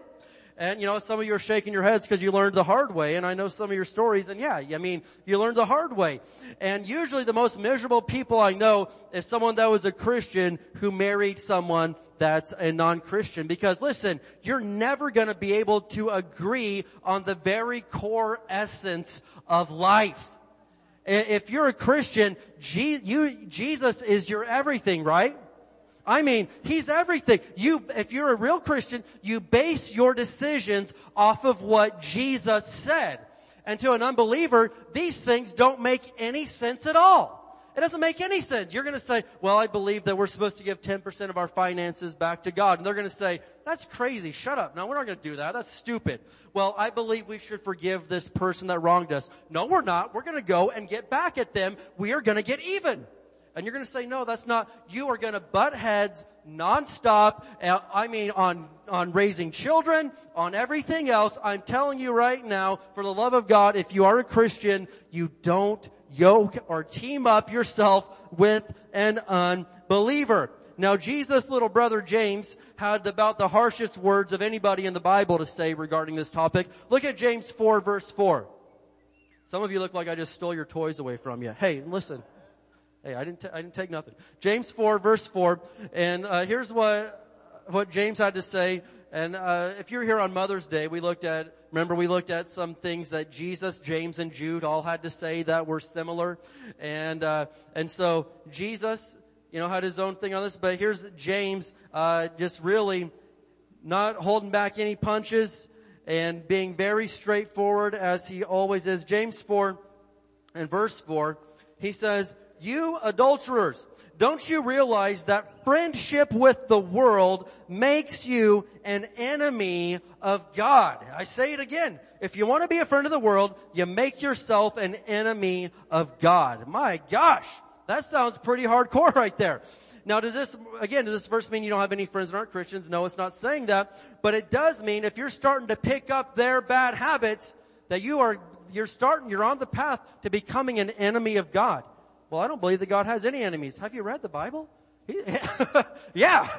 And you know, some of you are shaking your heads because you learned the hard way. And I know some of your stories and yeah, I mean, you learned the hard way. And usually the most miserable people I know is someone that was a Christian who married someone that's a non-Christian. Because listen, you're never gonna be able to agree on the very core essence of life. If you're a Christian, Jesus is your everything, right? I mean, He's everything. You, if you're a real Christian, you base your decisions off of what Jesus said. And to an unbeliever, these things don't make any sense at all. It doesn't make any sense. You're gonna say, well, I believe that we're supposed to give 10% of our finances back to God. And they're gonna say, that's crazy. Shut up. No, we're not gonna do that. That's stupid. Well, I believe we should forgive this person that wronged us. No, we're not. We're gonna go and get back at them. We are gonna get even. And you're going to say, no, that's not, you are going to butt heads nonstop. Uh, I mean, on, on raising children, on everything else. I'm telling you right now, for the love of God, if you are a Christian, you don't yoke or team up yourself with an unbeliever. Now Jesus' little brother James had about the harshest words of anybody in the Bible to say regarding this topic. Look at James 4 verse 4. Some of you look like I just stole your toys away from you. Hey, listen. Hey, I didn't, t- I didn't take nothing. James 4 verse 4. And, uh, here's what, what James had to say. And, uh, if you're here on Mother's Day, we looked at, remember we looked at some things that Jesus, James, and Jude all had to say that were similar. And, uh, and so Jesus, you know, had his own thing on this, but here's James, uh, just really not holding back any punches and being very straightforward as he always is. James 4 and verse 4, he says, you adulterers, don't you realize that friendship with the world makes you an enemy of God? I say it again. If you want to be a friend of the world, you make yourself an enemy of God. My gosh, that sounds pretty hardcore right there. Now does this, again, does this verse mean you don't have any friends that aren't Christians? No, it's not saying that. But it does mean if you're starting to pick up their bad habits, that you are, you're starting, you're on the path to becoming an enemy of God. Well, I don't believe that God has any enemies. Have you read the Bible? yeah.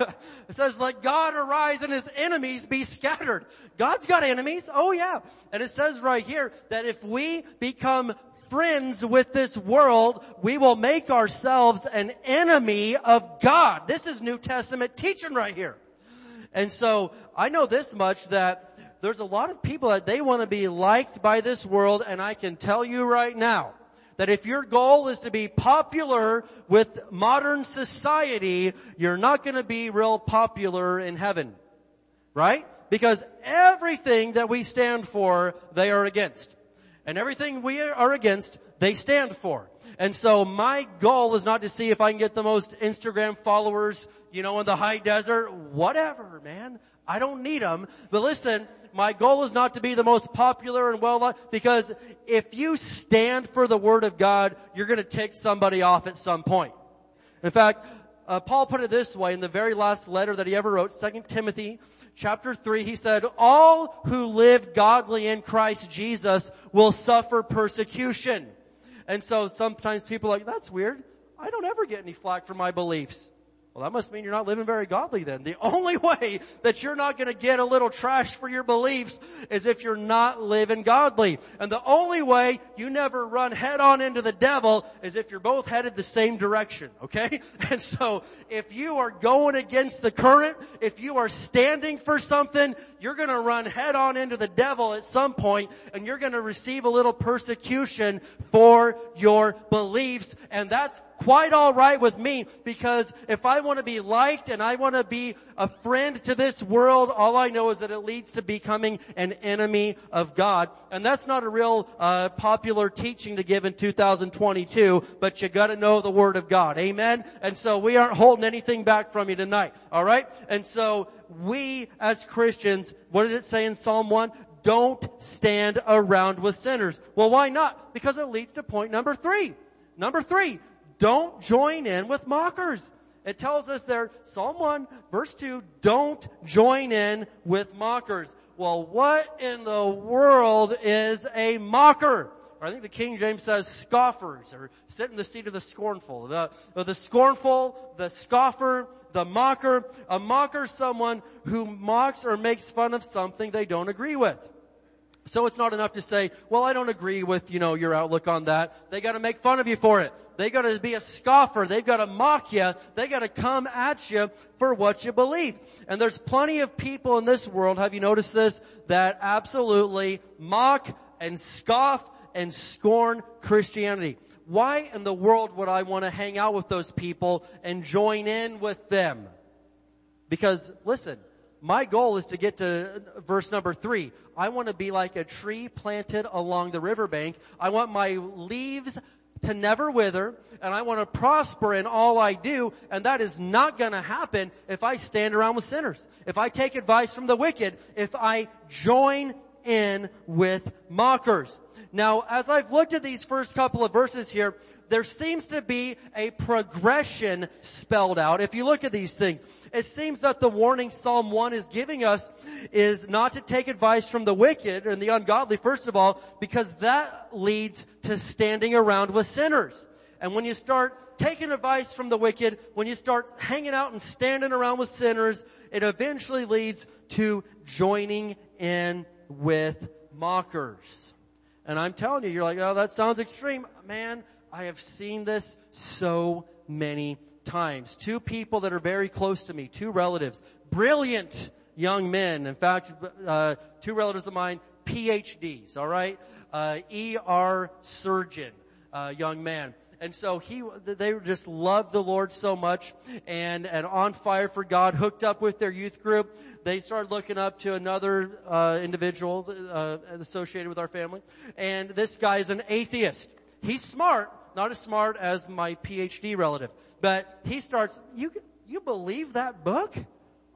It says, let God arise and his enemies be scattered. God's got enemies. Oh yeah. And it says right here that if we become friends with this world, we will make ourselves an enemy of God. This is New Testament teaching right here. And so I know this much that there's a lot of people that they want to be liked by this world and I can tell you right now, that if your goal is to be popular with modern society, you're not going to be real popular in heaven. Right? Because everything that we stand for, they are against. And everything we are against, they stand for. And so my goal is not to see if I can get the most Instagram followers, you know, in the high desert. Whatever, man. I don't need them. But listen, my goal is not to be the most popular and well liked because if you stand for the word of God, you're going to take somebody off at some point. In fact, uh, Paul put it this way in the very last letter that he ever wrote, 2 Timothy chapter 3, he said, all who live godly in Christ Jesus will suffer persecution. And so sometimes people are like, that's weird. I don't ever get any flack for my beliefs. Well, that must mean you're not living very godly then. The only way that you're not going to get a little trash for your beliefs is if you're not living godly. And the only way you never run head on into the devil is if you're both headed the same direction, okay? And so if you are going against the current, if you are standing for something, you're going to run head on into the devil at some point and you're going to receive a little persecution for your beliefs and that's quite alright with me because if I want to be liked and I want to be a friend to this world, all I know is that it leads to becoming an enemy of God. And that's not a real uh, popular teaching to give in 2022, but you gotta know the Word of God. Amen? And so we aren't holding anything back from you tonight. Alright? And so we as Christians, what did it say in Psalm 1? Don't stand around with sinners. Well, why not? Because it leads to point number three. Number three, don't join in with mockers. It tells us there, Psalm 1, verse 2, don't join in with mockers. Well, what in the world is a mocker? Or I think the King James says scoffers, or sit in the seat of the scornful. The, the scornful, the scoffer, the mocker. A mocker is someone who mocks or makes fun of something they don't agree with. So it's not enough to say, well, I don't agree with, you know, your outlook on that. They gotta make fun of you for it. They gotta be a scoffer. They've gotta mock you. They gotta come at you for what you believe. And there's plenty of people in this world, have you noticed this, that absolutely mock and scoff and scorn Christianity. Why in the world would I want to hang out with those people and join in with them? Because listen, my goal is to get to verse number three. I want to be like a tree planted along the riverbank. I want my leaves to never wither and I want to prosper in all I do and that is not going to happen if I stand around with sinners. If I take advice from the wicked, if I join in with mockers. Now, as I've looked at these first couple of verses here, there seems to be a progression spelled out. If you look at these things, it seems that the warning Psalm 1 is giving us is not to take advice from the wicked and the ungodly, first of all, because that leads to standing around with sinners. And when you start taking advice from the wicked, when you start hanging out and standing around with sinners, it eventually leads to joining in with mockers. And I'm telling you, you're like, oh, that sounds extreme. Man, I have seen this so many times. Two people that are very close to me, two relatives, brilliant young men. In fact, uh, two relatives of mine, PhDs, alright? Uh, ER surgeon, uh, young man. And so he, they just loved the Lord so much and, and on fire for God, hooked up with their youth group. They started looking up to another, uh, individual, uh, associated with our family. And this guy is an atheist. He's smart, not as smart as my PhD relative. But he starts, you, you believe that book?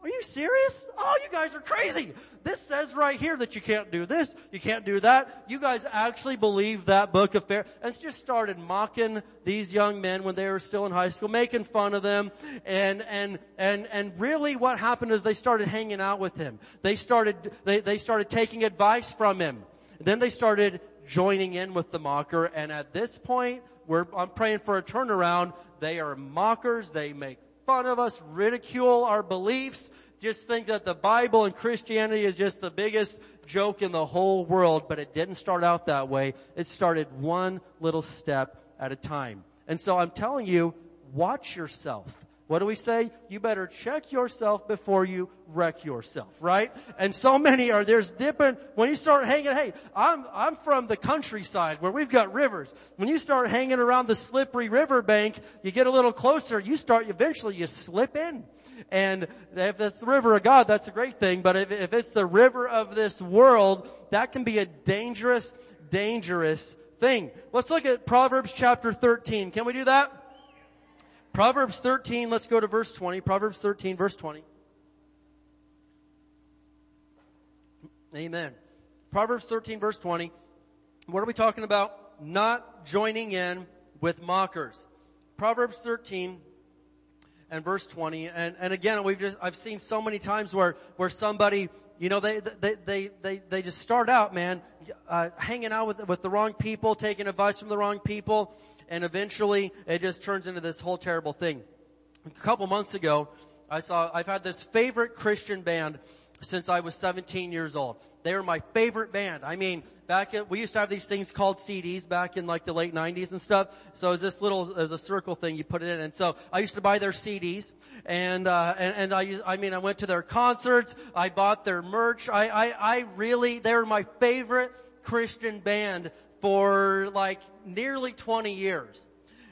Are you serious? Oh, you guys are crazy. This says right here that you can't do this, you can't do that. You guys actually believe that book of fair, and just started mocking these young men when they were still in high school, making fun of them, and, and, and, and really what happened is they started hanging out with him. They started, they, they started taking advice from him. Then they started joining in with the mocker, and at this point, we're, I'm praying for a turnaround. They are mockers. They make fun of us, ridicule our beliefs, just think that the Bible and Christianity is just the biggest joke in the whole world, but it didn't start out that way. It started one little step at a time. And so I'm telling you, watch yourself. What do we say? You better check yourself before you wreck yourself, right? And so many are, there's different, when you start hanging, hey, I'm, I'm from the countryside where we've got rivers. When you start hanging around the slippery riverbank, you get a little closer, you start, eventually you slip in. And if it's the river of God, that's a great thing, but if, if it's the river of this world, that can be a dangerous, dangerous thing. Let's look at Proverbs chapter 13. Can we do that? Proverbs 13, let's go to verse 20. Proverbs 13, verse 20. Amen. Proverbs 13, verse 20. What are we talking about? Not joining in with mockers. Proverbs 13, and verse 20. And, and again, we've just, I've seen so many times where, where somebody, you know, they, they, they, they, they just start out, man, uh, hanging out with, with the wrong people, taking advice from the wrong people, and eventually it just turns into this whole terrible thing. A couple months ago, I saw, I've had this favorite Christian band since I was 17 years old. They were my favorite band. I mean, back at, we used to have these things called CDs back in like the late 90s and stuff. So it was this little, it was a circle thing, you put it in. And so I used to buy their CDs and, uh, and, and I I mean, I went to their concerts, I bought their merch. I, I, I really, they were my favorite Christian band for like nearly 20 years.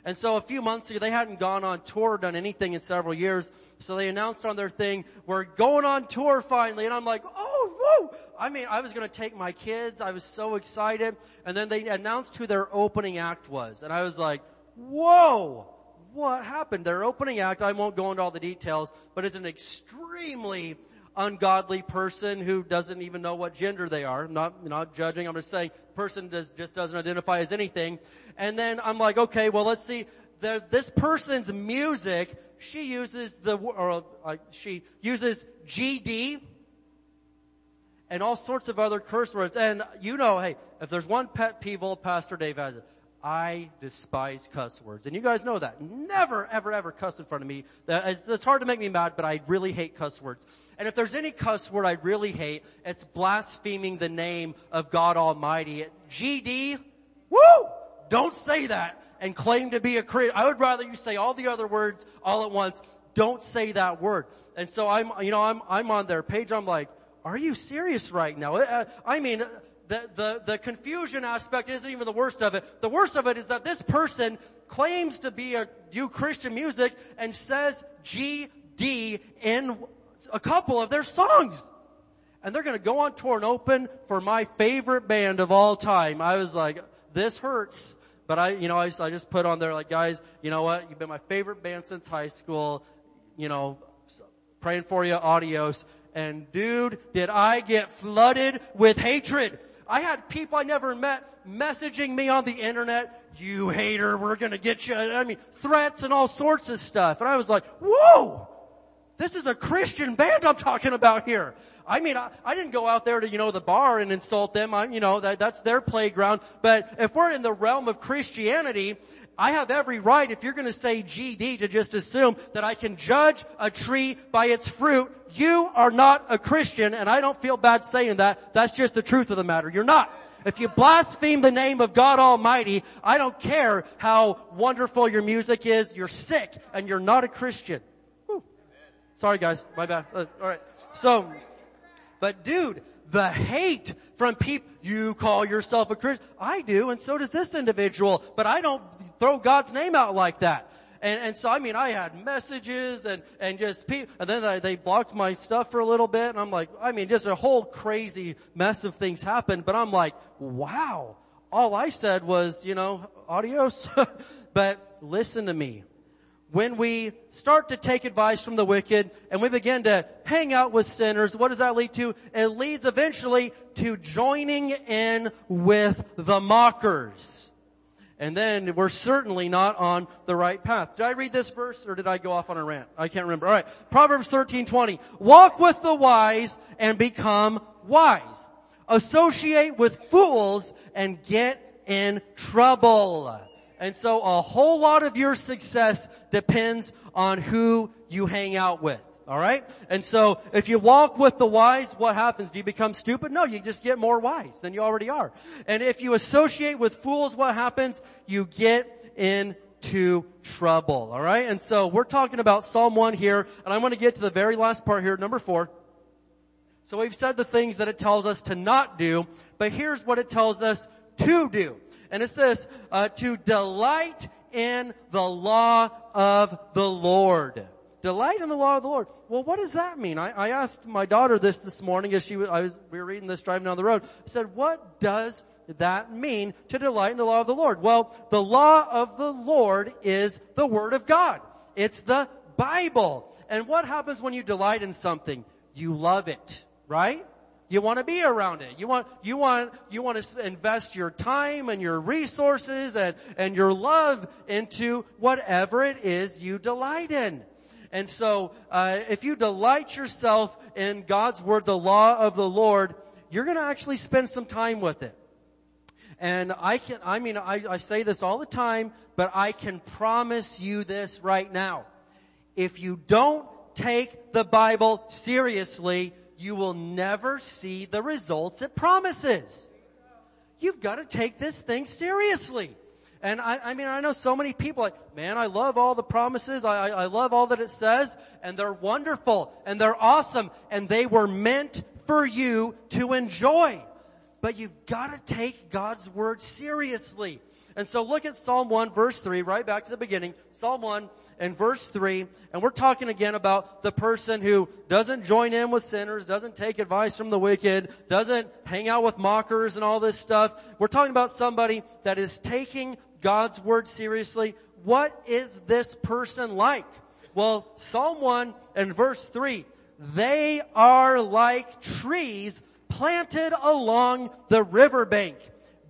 And so a few months ago, they hadn't gone on tour, or done anything in several years. So they announced on their thing, we're going on tour finally. And I'm like, oh, whoa. I mean, I was going to take my kids. I was so excited. And then they announced who their opening act was. And I was like, whoa, what happened? Their opening act, I won't go into all the details, but it's an extremely ungodly person who doesn't even know what gender they are. I'm not, not judging. I'm just saying person does, just doesn't identify as anything. And then I'm like, okay, well let's see. The, this person's music, she uses the, or uh, she uses GD and all sorts of other curse words. And you know, hey, if there's one pet peeve old Pastor Dave has, I despise cuss words. And you guys know that. Never, ever, ever cuss in front of me. It's hard to make me mad, but I really hate cuss words. And if there's any cuss word I really hate, it's blaspheming the name of God Almighty. GD, woo! Don't say that and claim to be a Christian. I would rather you say all the other words all at once. Don't say that word. And so I'm, you know, I'm, I'm on their page. I'm like, are you serious right now? Uh, I mean, the, the, the confusion aspect isn't even the worst of it. The worst of it is that this person claims to be a, do Christian music and says GD in a couple of their songs. And they're gonna go on tour and open for my favorite band of all time. I was like, this hurts. But I, you know, I, I just put on there like, guys, you know what? You've been my favorite band since high school. You know, praying for you, adios. And dude, did I get flooded with hatred. I had people I never met messaging me on the internet, you hater, we're gonna get you, I mean, threats and all sorts of stuff. And I was like, whoa! This is a Christian band I'm talking about here. I mean, I, I, didn't go out there to, you know, the bar and insult them. I'm, you know, that, that's their playground. But if we're in the realm of Christianity, I have every right, if you're gonna say GD, to just assume that I can judge a tree by its fruit. You are not a Christian, and I don't feel bad saying that. That's just the truth of the matter. You're not. If you blaspheme the name of God Almighty, I don't care how wonderful your music is, you're sick, and you're not a Christian. Whew. Sorry guys, my bad. Uh, alright. So, but dude, the hate from people, you call yourself a Christian. I do, and so does this individual, but I don't throw God's name out like that. And, and so, I mean, I had messages and, and just people, and then they, they blocked my stuff for a little bit, and I'm like, I mean, just a whole crazy mess of things happened, but I'm like, wow. All I said was, you know, adios. but listen to me when we start to take advice from the wicked and we begin to hang out with sinners, what does that lead to? It leads eventually to joining in with the mockers. And then we're certainly not on the right path. Did I read this verse or did I go off on a rant? I can't remember. Alright. Proverbs 13:20. Walk with the wise and become wise. Associate with fools and get in trouble. And so a whole lot of your success depends on who you hang out with. Alright? And so, if you walk with the wise, what happens? Do you become stupid? No, you just get more wise than you already are. And if you associate with fools, what happens? You get into trouble. Alright? And so, we're talking about Psalm 1 here, and I'm gonna get to the very last part here, number 4. So we've said the things that it tells us to not do, but here's what it tells us to do. And it says, uh, to delight in the law of the Lord. delight in the law of the Lord. Well, what does that mean? I, I asked my daughter this this morning as she was, I was, we were reading this driving down the road. I said, what does that mean to delight in the law of the Lord? Well, the law of the Lord is the Word of God. It's the Bible. And what happens when you delight in something? You love it, right? You want to be around it. You want, you want, you want to invest your time and your resources and, and your love into whatever it is you delight in. And so, uh, if you delight yourself in God's Word, the law of the Lord, you're gonna actually spend some time with it. And I can, I mean, I, I say this all the time, but I can promise you this right now. If you don't take the Bible seriously, you will never see the results it promises. You've got to take this thing seriously. And I, I mean, I know so many people like, man, I love all the promises. I, I love all that it says and they're wonderful and they're awesome and they were meant for you to enjoy. But you've got to take God's word seriously. And so look at Psalm 1 verse 3, right back to the beginning. Psalm 1 and verse 3, and we're talking again about the person who doesn't join in with sinners, doesn't take advice from the wicked, doesn't hang out with mockers and all this stuff. We're talking about somebody that is taking God's word seriously. What is this person like? Well, Psalm 1 and verse 3, they are like trees planted along the riverbank,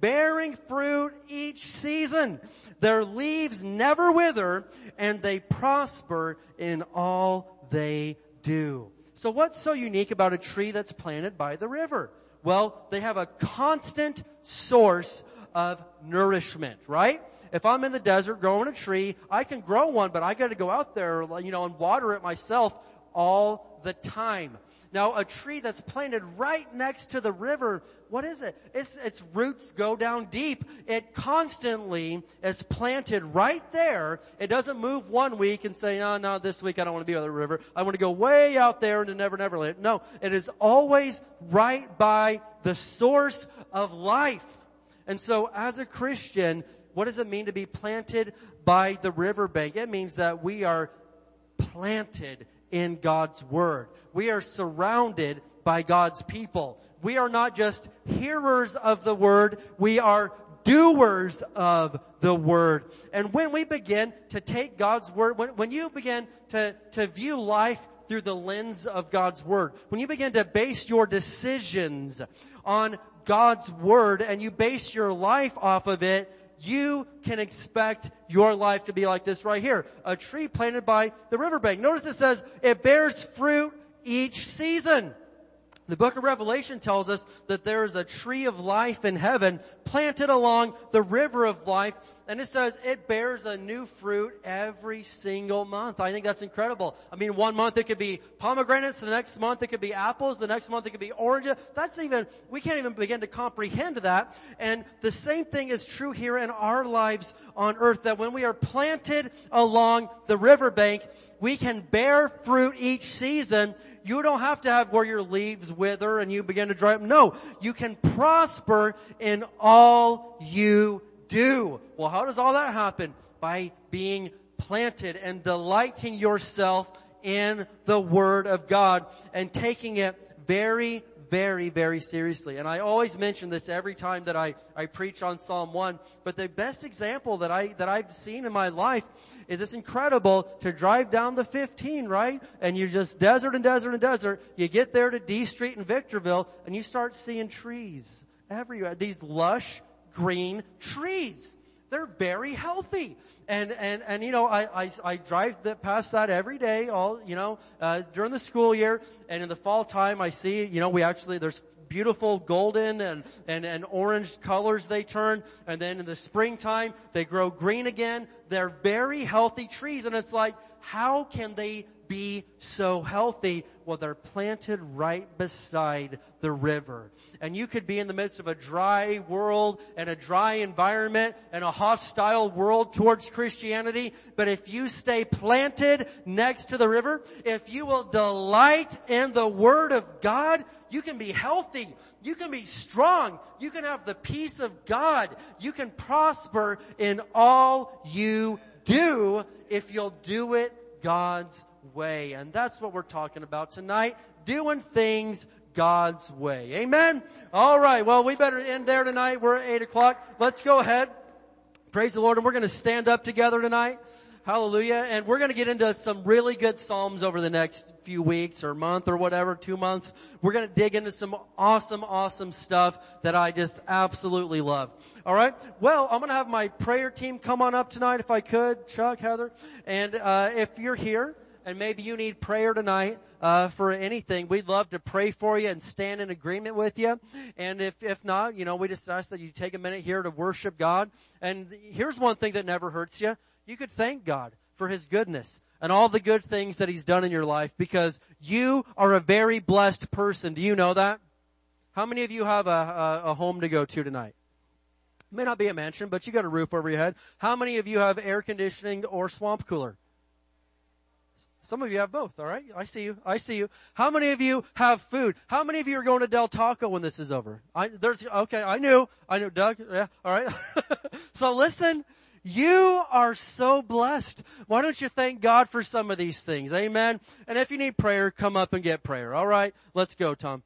bearing fruit each season. Their leaves never wither and they prosper in all they do. So what's so unique about a tree that's planted by the river? Well, they have a constant source of nourishment, right? If I'm in the desert growing a tree, I can grow one, but I gotta go out there, you know, and water it myself all the time. Now a tree that's planted right next to the river, what is it? It's, its roots go down deep. It constantly is planted right there. It doesn't move one week and say, no, no, this week I don't want to be by the river. I want to go way out there into Never Never Land. No, it is always right by the source of life. And so as a Christian, what does it mean to be planted by the riverbank? It means that we are planted in God's Word. We are surrounded by God's people. We are not just hearers of the Word, we are doers of the Word. And when we begin to take God's Word, when, when you begin to, to view life through the lens of God's Word, when you begin to base your decisions on God's Word and you base your life off of it, you can expect your life to be like this right here. A tree planted by the riverbank. Notice it says it bears fruit each season. The book of Revelation tells us that there is a tree of life in heaven planted along the river of life and it says it bears a new fruit every single month. I think that's incredible. I mean, one month it could be pomegranates, the next month it could be apples, the next month it could be oranges. That's even, we can't even begin to comprehend that. And the same thing is true here in our lives on earth, that when we are planted along the riverbank, we can bear fruit each season you don't have to have where your leaves wither and you begin to dry up. No, you can prosper in all you do. Well, how does all that happen? By being planted and delighting yourself in the Word of God and taking it very, very, very seriously. And I always mention this every time that I, I preach on Psalm 1, but the best example that I, that I've seen in my life is it's incredible to drive down the 15, right? And you're just desert and desert and desert. You get there to D Street in Victorville and you start seeing trees everywhere. These lush, green trees. They're very healthy. And, and, and you know, I, I, I drive the, past that every day, all, you know, uh, during the school year. And in the fall time, I see, you know, we actually, there's beautiful golden and, and, and orange colors they turn. And then in the springtime, they grow green again. They're very healthy trees. And it's like, how can they be so healthy? Well, they're planted right beside the river. And you could be in the midst of a dry world and a dry environment and a hostile world towards Christianity. But if you stay planted next to the river, if you will delight in the Word of God, you can be healthy. You can be strong. You can have the peace of God. You can prosper in all you do if you'll do it God's way. And that's what we're talking about tonight. Doing things God's way. Amen? Alright, well we better end there tonight. We're at 8 o'clock. Let's go ahead. Praise the Lord and we're gonna stand up together tonight. Hallelujah. And we're going to get into some really good Psalms over the next few weeks or month or whatever, two months. We're going to dig into some awesome, awesome stuff that I just absolutely love. All right. Well, I'm going to have my prayer team come on up tonight if I could, Chuck, Heather. And, uh, if you're here, and maybe you need prayer tonight uh, for anything, we'd love to pray for you and stand in agreement with you. And if if not, you know, we just ask that you take a minute here to worship God. And here's one thing that never hurts you: you could thank God for His goodness and all the good things that He's done in your life because you are a very blessed person. Do you know that? How many of you have a, a, a home to go to tonight? It may not be a mansion, but you got a roof over your head. How many of you have air conditioning or swamp cooler? Some of you have both, alright? I see you. I see you. How many of you have food? How many of you are going to Del Taco when this is over? I, there's, okay, I knew. I knew, Doug, yeah, alright. so listen, you are so blessed. Why don't you thank God for some of these things? Amen. And if you need prayer, come up and get prayer. All right. Let's go, Tom.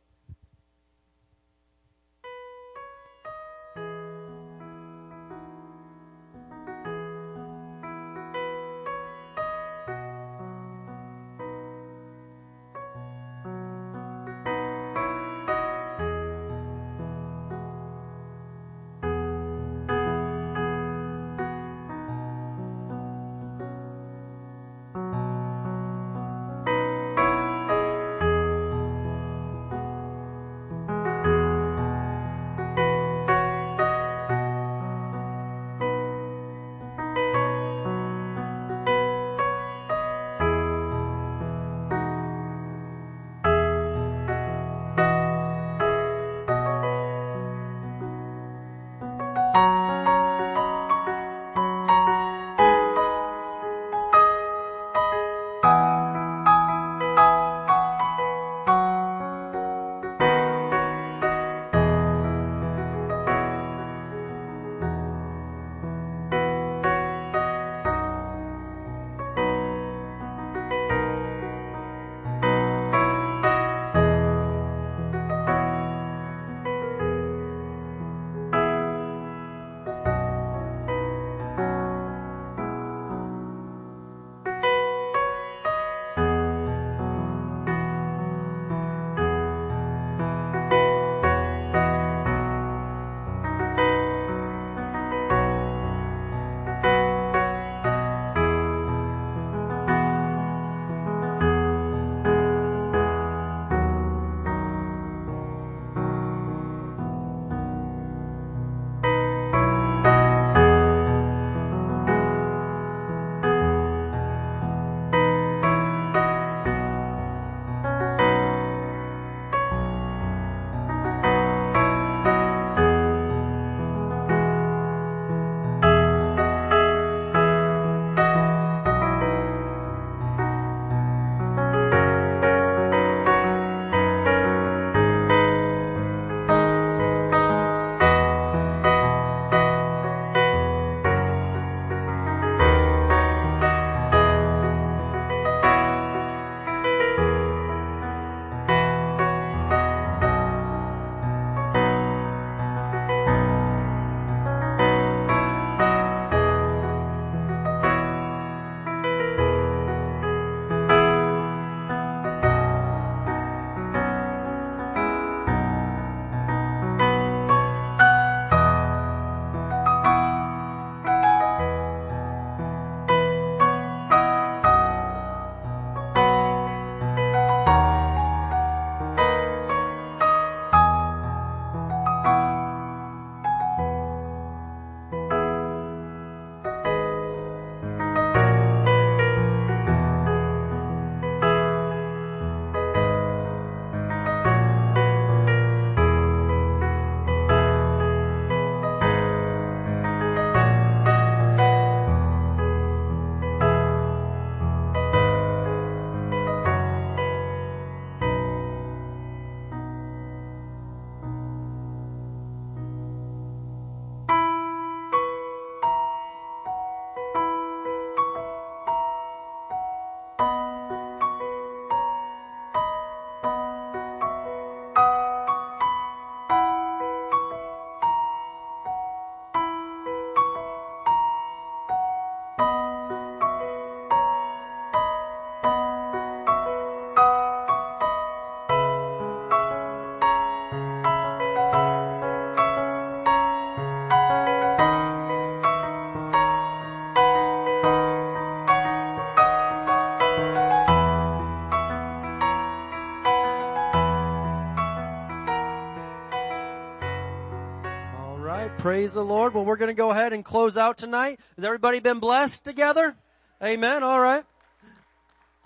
Praise the Lord. Well, we're going to go ahead and close out tonight. Has everybody been blessed together? Amen. All right.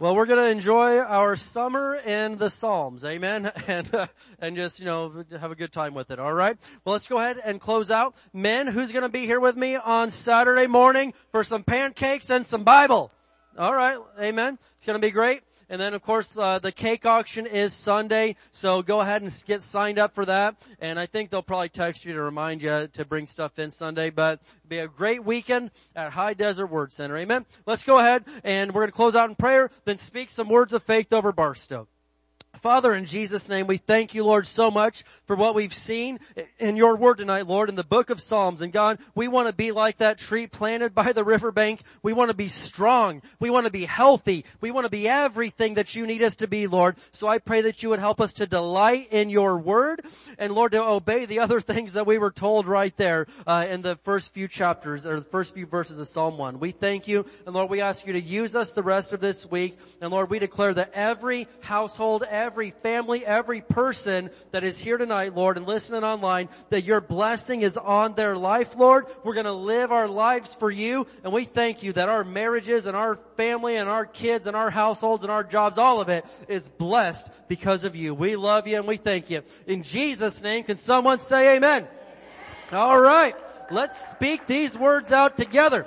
Well, we're going to enjoy our summer in the Psalms. Amen. And, uh, and just, you know, have a good time with it. All right. Well, let's go ahead and close out. Men, who's going to be here with me on Saturday morning for some pancakes and some Bible? All right. Amen. It's going to be great. And then of course, uh, the cake auction is Sunday, so go ahead and get signed up for that. And I think they'll probably text you to remind you to bring stuff in Sunday, but be a great weekend at High Desert Word Center. Amen. Let's go ahead and we're going to close out in prayer, then speak some words of faith over Barstow. Father, in Jesus' name, we thank you, Lord, so much for what we've seen in your word tonight, Lord, in the book of Psalms. And God, we want to be like that tree planted by the riverbank. We want to be strong. We want to be healthy. We want to be everything that you need us to be, Lord. So I pray that you would help us to delight in your word and Lord, to obey the other things that we were told right there, uh, in the first few chapters or the first few verses of Psalm 1. We thank you. And Lord, we ask you to use us the rest of this week. And Lord, we declare that every household, every every family, every person that is here tonight, Lord, and listening online, that your blessing is on their life, Lord. We're going to live our lives for you, and we thank you that our marriages and our family and our kids and our households and our jobs, all of it is blessed because of you. We love you and we thank you. In Jesus' name, can someone say amen? amen. All right. Let's speak these words out together.